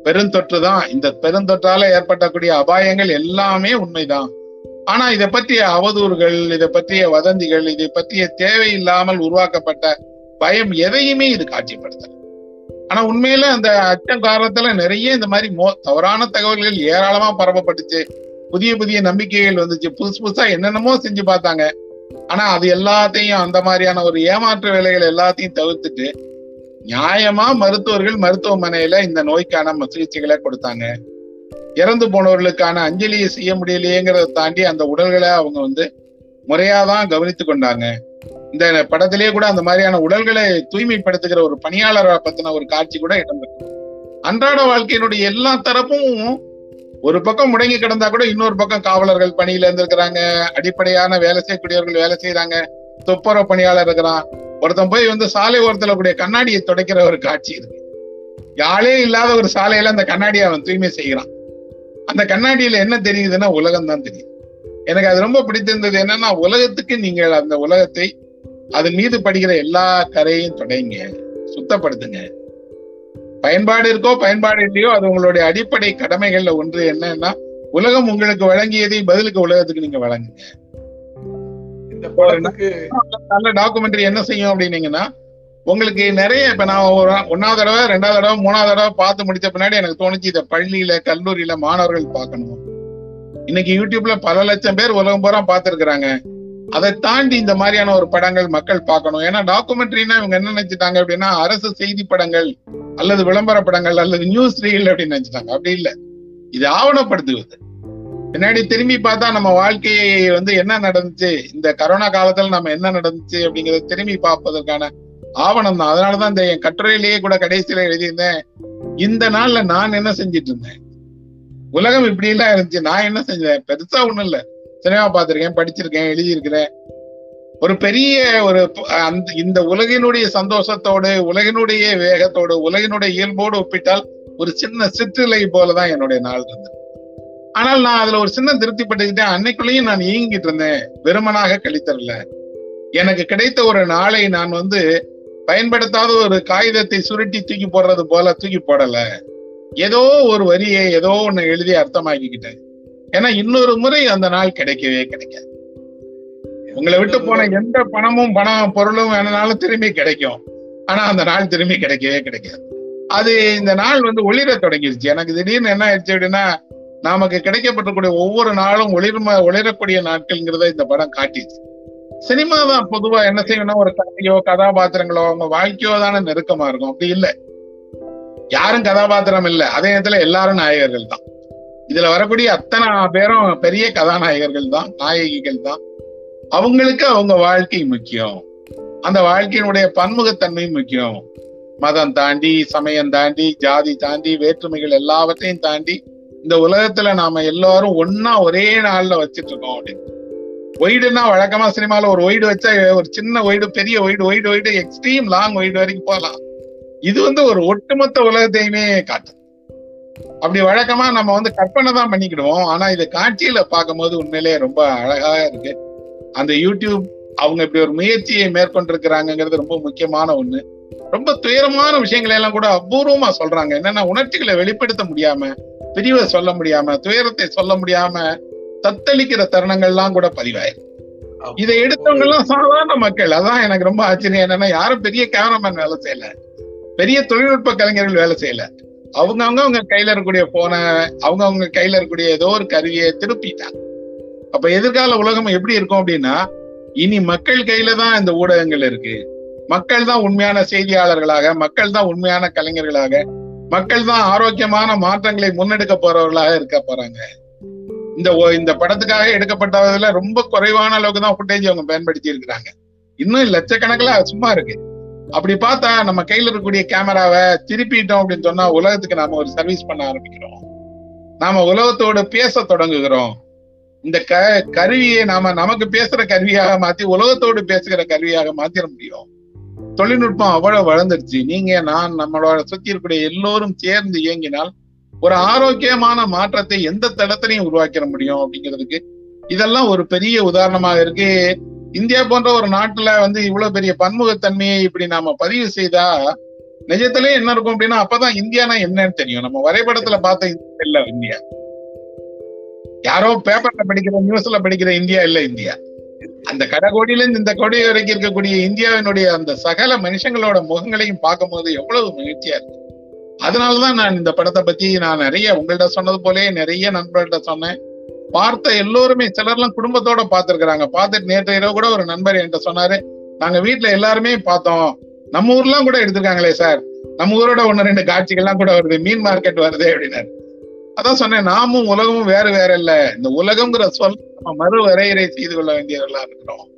பெருந்தொற்று தான் இந்த பெருந்தொற்றால ஏற்பட்டக்கூடிய அபாயங்கள் எல்லாமே உண்மைதான். ஆனா இதை பற்றிய அவதூறுகள் இதை பற்றிய வதந்திகள் இதை பற்றிய தேவையில்லாமல் உருவாக்கப்பட்ட பயம் எதையுமே இது காட்சிப்படுத்தல. ஆனா உண்மையில அந்த அச்சம் காரணத்துல நிறைய இந்த மாதிரி மோ தவறான தகவல்கள் ஏராளமா பரப்பப்பட்டுச்சு. புதிய புதிய நம்பிக்கைகள் வந்துச்சு. புதுசு புதுசா என்னென்னமோ செஞ்சு பார்த்தாங்க. ஆனா அது எல்லாத்தையும் அந்த மாதிரியான ஒரு ஏமாற்று வேலைகள் எல்லாத்தையும் தவிர்த்துட்டு நியாயமா மருத்துவர்கள் மருத்துவமனையில இந்த நோய்க்கான சிகிச்சைகளை கொடுத்தாங்க. இறந்து போனவர்களுக்கான அஞ்சலியை செய்ய முடியலையேங்கிறத தாண்டி அந்த உடல்களை அவங்க வந்து முறையாதான் கவனித்து கொண்டாங்க. இந்த படத்திலேயே கூட அந்த மாதிரியான உடல்களை தூய்மைப்படுத்துகிற ஒரு பணியாளரை பத்தின ஒரு காட்சி கூட இடம்பெற்று அன்றாட வாழ்க்கையினுடைய எல்லா தரப்பும் ஒரு பக்கம் முடங்கி கிடந்தா கூட இன்னொரு பக்கம் காவலர்கள் பணியில இருந்திருக்கிறாங்க. அடிப்படையான வேலை செய்யக்கூடியவர்கள் வேலை செய்யறாங்க துப்புரவு பணியாளர் இருக்கிறான். ஒருத்தன் போய் வந்து சாலை ஓரத்துல கூடிய கண்ணாடியை துடைக்கிற ஒரு காட்சி இருக்கு யாழே இல்லாத ஒரு சாலையில அந்த கண்ணாடியை அவன் தூய்மை செய்கிறான். அந்த கண்ணாடியில என்ன தெரியுதுன்னா உலகம் தான் தெரியுது எனக்கு அது ரொம்ப பிடித்திருந்தது என்னன்னா உலகத்துக்கு நீங்கள் அந்த உலகத்தை அது மீது படுகிற எல்லா கரையும் தொடைங்க சுத்தப்படுத்துங்க. பயன்பாடு இருக்கோ பயன்பாடு இல்லையோ அது உங்களுடைய அடிப்படை கடமைகள்ல ஒன்று என்னன்னா உலகம் உங்களுக்கு வழங்கியதை பதிலுக்கு உலகத்துக்கு நீங்க வழங்குங்க. இந்த படத்துக்கு நல்ல டாக்குமெண்ட்ரி என்ன செய்யும் அப்படின்னீங்கன்னா உங்களுக்கு நிறைய இப்ப நான் ஒரு ஒன்னாவது தடவை ரெண்டாவது தடவை மூணாவது தடவை பார்த்து முடிச்ச பின்னாடி எனக்கு தோணுச்சு இதை பள்ளியில கல்லூரியில மாணவர்கள் பார்க்கணும். இன்னைக்கு யூடியூப்ல பல லட்சம் பேர் உலகம் பூரா பார்த்திருக்கிறாங்க. அதை தாண்டி இந்த மாதிரியான ஒரு படங்கள் மக்கள் பார்க்கணும். ஏன்னா டாக்குமெண்ட்ரினா இவங்க என்ன நினைச்சிட்டாங்க அப்படின்னா அரசு செய்தி படங்கள் அல்லது விளம்பர படங்கள் அல்லது நியூஸ் ரீல் அப்படின்னு நினைச்சிட்டாங்க. அப்படி இல்ல. இது ஆவணப்படுத்துவது. பின்னாடி திரும்பி பார்த்தா நம்ம வாழ்க்கையை வந்து என்ன நடந்துச்சு? இந்த கரோனா காலத்துல நம்ம என்ன நடந்துச்சு அப்படிங்கறத திரும்பி பார்ப்பதற்கான ஆவணம் தான். அதனாலதான் இந்த என் கட்டுரையிலேயே கூட கடைசியில எழுதியிருந்தேன் இந்த நாள்ல நான் என்ன செஞ்சிட்டு இருந்தேன்? உலகம் இப்படி எல்லாம் இருந்துச்சு. நான் என்ன செஞ்சேன்? பெருசா ஒண்ணும் இல்ல. சினிமா பார்த்திருக்கேன் படிச்சிருக்கேன் எழுதியிருக்கிறேன். ஒரு பெரிய ஒரு அந்த இந்த உலகினுடைய சந்தோஷத்தோடு உலகினுடைய வேகத்தோடு உலகினுடைய இயல்போடு ஒப்பிட்டால் ஒரு சின்ன சிற்றிலை போலதான் என்னுடைய நாள் இருந்தது. ஆனால் நான் அதுல ஒரு சின்ன திருப்திப்பட்டுக்கிட்டேன் அன்னைக்குள்ளேயும் நான் இயங்கிட்டு இருந்தேன். வெறுமனாக கழித்தரல எனக்கு கிடைத்த ஒரு நாளை நான் வந்து பயன்படுத்தாத ஒரு காகிதத்தை சுருட்டி தூக்கி போடுறது போல தூக்கி போடல. ஏதோ ஒரு வரியை ஏதோ ஒண்ணு எழுதி அர்த்தமாக்கிக்கிட்டேன். ஏன்னா இன்னொரு முறை அந்த நாள் கிடைக்கவே கிடைக்காது. உங்களை விட்டு போன எந்த பணமும் பணம் பொருளும் வேணும்னாலும் திரும்பி கிடைக்கும். ஆனா அந்த நாள் திரும்பி கிடைக்கவே கிடைக்காது. அது இந்த நாள் வந்து ஒளிர தொடங்கிருச்சு. எனக்கு திடீர்னு என்ன ஆயிடுச்சு அப்படின்னா நமக்கு கிடைக்கப்பட்டக்கூடிய ஒவ்வொரு நாளும் ஒளிர்ம ஒளிரக்கூடிய நாட்கள்ங்கிறத இந்த படம் காட்டிச்சு. சினிமா தான் பொதுவா என்ன செய்யணும் ஒரு கதையோ கதாபாத்திரங்களோ அவங்க வாழ்க்கையோ தானே நெருக்கமா இருக்கும். அப்படி இல்ல. யாரும் கதாபாத்திரம் இல்ல. அதே நேரத்துல எல்லாரும் நாயகர்கள் தான். இதுல வரக்கூடிய அத்தனை பேரும் பெரிய கதாநாயகர்கள் தான் நாயகிகள் தான். அவங்களுக்கு அவங்க வாழ்க்கை முக்கியம். அந்த வாழ்க்கையினுடைய பன்முகத்தன்மை முக்கியம். மதம் தாண்டி சமயம் தாண்டி ஜாதி தாண்டி வேற்றுமைகள் எல்லாவற்றையும் தாண்டி இந்த உலகத்துல நாம எல்லாரும் ஒன்னா ஒரே நாள்ல வச்சிட்டு இருக்கோம் அப்படின்னு. ஒய்டுன்னா வழக்கமா சினிமால ஒரு ஒய்டு வச்சா ஒரு சின்ன ஒய்டு பெரிய wide wide wide extreme long wide வரைக்கும் போகலாம். இது வந்து ஒரு ஒட்டுமொத்த உலகத்தையுமே காட்டும். அப்படி வழக்கமா நம்ம வந்து கற்பனை தான் பண்ணிக்கிடுவோம். ஆனா இதை காட்சியில பார்க்கும்போது உண்மையிலேயே ரொம்ப அழகா இருக்கு. அந்த யூடியூப் அவங்க இப்படி ஒரு முயற்சியை மேற்கொண்டிருக்கிறாங்கிறது ரொம்ப முக்கியமான ஒண்ணு. ரொம்ப துயரமான விஷயங்களை எல்லாம் கூட அபூர்வமா சொல்றாங்க. என்னன்னா உணர்ச்சிகளை வெளிப்படுத்த முடியாம பிரிவை சொல்ல முடியாம துயரத்தை சொல்ல முடியாம தத்தளிக்கிற தருணங்கள்லாம் கூட பதிவாயிருக்கு. இதை எடுத்தவங்க எல்லாம் சாதாரண மக்கள். அதான் எனக்கு ரொம்ப ஆச்சரியம். என்னன்னா யாரும் பெரிய கேமராமேன் வேலை செய்யல. பெரிய தொழில்நுட்ப கலைஞர்கள் வேலை செய்யல. அவங்க அவங்க அவங்க கையில இருக்கக்கூடிய போனை அவங்க அவங்க கையில இருக்கக்கூடிய ஏதோ ஒரு கருவியை திருப்பிட்டாங்க. அப்ப எதிர்கால உலகம் எப்படி இருக்கும் அப்படின்னா இனி மக்கள் கையில தான் இந்த ஊடகங்கள் இருக்கு. மக்கள் தான் உண்மையான செய்தியாளர்களாக மக்கள் தான் உண்மையான கலைஞர்களாக மக்கள் தான் ஆரோக்கியமான மாற்றங்களை முன்னெடுக்க போறவர்களாக இருக்க போறாங்க. இந்த இந்த படத்துக்காக எடுக்கப்பட்டதுல ரொம்ப குறைவான அளவுக்கு தான் ஃபுட்டேஜ் அவங்க பயன்படுத்தி இருக்கிறாங்க. இன்னும் லட்சக்கணக்கில் சும்மா இருக்கு. அப்படி பார்த்தா நம்ம கையில் இருக்கக்கூடிய கேமராவை திருப்பிட்டோம் அப்படின்னு சொன்னா உலகத்துக்கு நாம ஒரு சர்வீஸ் பண்ண ஆரம்பிக்கிறோம். நாம உலகத்தோட பேச தொடங்குகிறோம். இந்த க கருவியை நாம நமக்கு பேசுற கருவியாக மாத்தி உலகத்தோடு பேசுகிற கருவியாக மாத்திர முடியும். தொழில்நுட்பம் அவ்வளவு வளர்ந்துருச்சு நீங்க நான் நம்மளோட சுத்தி இருக்கக்கூடிய எல்லோரும் சேர்ந்து இயங்கினால் ஒரு ஆரோக்கியமான மாற்றத்தை எந்த தடத்திலையும் உருவாக்கிட முடியும் அப்படிங்கிறதுக்கு இதெல்லாம் ஒரு பெரிய உதாரணமாக இருக்கு. இந்தியா போன்ற ஒரு நாட்டுல வந்து இவ்வளவு பெரிய பன்முகத்தன்மையை இப்படி நாம பதிவு செய்தா நிஜத்திலே என்ன இருக்கும் அப்படின்னா அப்பதான் இந்தியானா என்னன்னு தெரியும். நம்ம வரைபடத்துல பார்த்த இல்ல இந்தியா. யாரோ பேப்பர்ல படிக்கிற நியூஸ்ல படிக்கிற இந்தியா இல்ல இந்தியா. அந்த கடைகோடியில இருந்து இந்த கொடி வரைக்கும் இருக்கக்கூடிய இந்தியாவினுடைய அந்த சகல மனுஷங்களோட முகங்களையும் பார்க்கும்போது எவ்வளவு மகிழ்ச்சியா இருக்கு. அதனாலதான் நான் இந்த படத்தை பத்தி நான் நிறைய உங்கள்ட்ட சொன்னது போலே நிறைய நண்பர்கள்ட்ட சொன்னேன். பார்த்த எல்லோருமே சிலர்லாம் குடும்பத்தோட பார்த்திருக்கிறாங்க. பார்த்துட்டு நேற்று இரவு கூட ஒரு நண்பர் என்கிட்ட சொன்னாரு நாங்க வீட்டுல எல்லாருமே பார்த்தோம். நம்ம ஊர்லாம் கூட எடுத்திருக்காங்களே சார். நம்ம ஊரோட ஒண்ணு ரெண்டு காட்சிகள்லாம் கூட வருது. மீன் மார்க்கெட் வருது அப்படின்னாரு. அதான் சொன்னேன் நாமும் உலகமும் வேற வேற இல்ல இந்த உலகம்ங்கிற சொல் நம்ம மறு வரையறை செய்து கொள்ள வேண்டியவர்களா இருக்கிறோம்.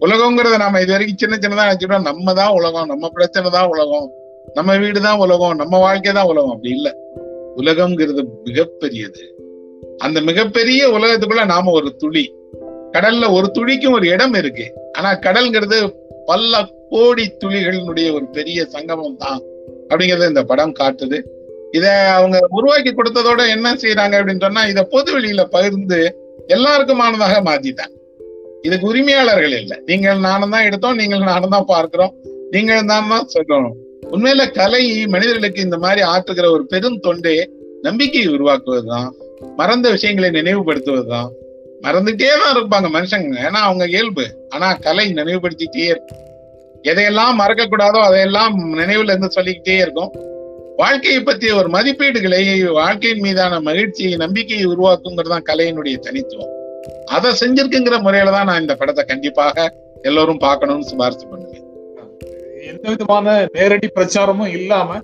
உலகங்கிறத நாம இது வரைக்கும் சின்ன சின்னதா நினைச்சிட்டோம் நம்ம தான் உலகம் நம்ம பிரச்சனை தான் உலகம் நம்ம வீடு தான் உலகம் நம்ம வாழ்க்கை தான் உலகம். அப்படி இல்ல. உலகம்ங்கிறது மிகப்பெரியது. அந்த மிகப்பெரிய உலகத்துக்குள்ள நாம ஒரு துளி. கடல்ல ஒரு துளிக்கும் ஒரு இடம் இருக்கு. ஆனா கடல்ங்கிறது பல கோடி துளிகளினுடைய ஒரு பெரிய சங்கமம் தான். அப்படிங்கறத இந்த படம் காட்டுது. இத அவங்க உருவாக்கி கொடுத்ததோட என்ன செய்யறாங்க அப்படின்னு சொன்னா இத பொது வெளியில பகிர்ந்து எல்லாருக்குமானதாக மாத்திட்டாங்க இதுக்கு உரிமையாளர்கள் இல்லை. நீங்கள் நானும் தான் எடுத்தோம் நீங்கள் நானும் தான் பார்க்கிறோம் நீங்கள் தான் தான் சொல்லணும் உண்மையில கலை மனிதர்களுக்கு இந்த மாதிரி ஆற்றுகிற ஒரு பெரும் தொண்டே நம்பிக்கையை உருவாக்குவதுதான் மறந்த விஷயங்களை நினைவுபடுத்துவதுதான் மறந்துட்டே தான் இருப்பாங்க மனுஷங்க ஏன்னா அவங்க இயல்பு. ஆனா கலை நினைவுபடுத்திட்டே இருக்கும் எதையெல்லாம் மறக்க கூடாதோ அதையெல்லாம் நினைவுல இருந்து சொல்லிக்கிட்டே இருக்கும். வாழ்க்கையை பற்றிய ஒரு மதிப்பீடுகளை வாழ்க்கையின் மீதான மகிழ்ச்சியை நம்பிக்கையை உருவாக்குங்கிறது தான் கலையினுடைய தனித்துவம். அதை செஞ்சிருக்குங்கிற முறையில தான் நான் இந்த படத்தை கண்டிப்பாக எல்லோரும் பார்க்கணும்னு சிபாரிசு பண்ணுவேன். எந்த விதமான நேரடி பிரச்சாரமும் இல்லாம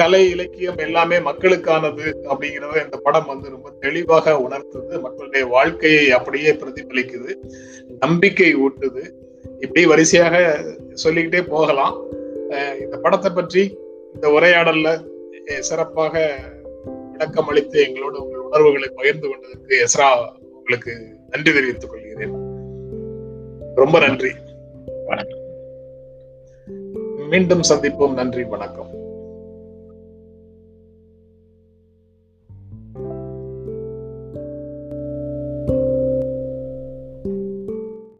கலை இலக்கியம் எல்லாமே மக்களுக்கானது அப்படிங்கிறத இந்த படம் வந்து ரொம்ப தெளிவாக உணர்த்துது. மக்களுடைய வாழ்க்கையை அப்படியே பிரதிபலிக்குது. நம்பிக்கை ஊட்டுது. இப்படி வரிசையாக சொல்லிக்கிட்டே போகலாம். இந்த படத்தை பற்றி இந்த உரையாடல்ல சிறப்பாக விளக்கம் அளித்து எங்களோட உங்கள் உணர்வுகளை பகிர்ந்து கொண்டதற்கு எஸ்ரா உங்களுக்கு நன்றி தெரிவித்துக் கொள்கிறேன். ரொம்ப நன்றி. வணக்கம். மீண்டும் சந்திப்போம். நன்றி வணக்கம்.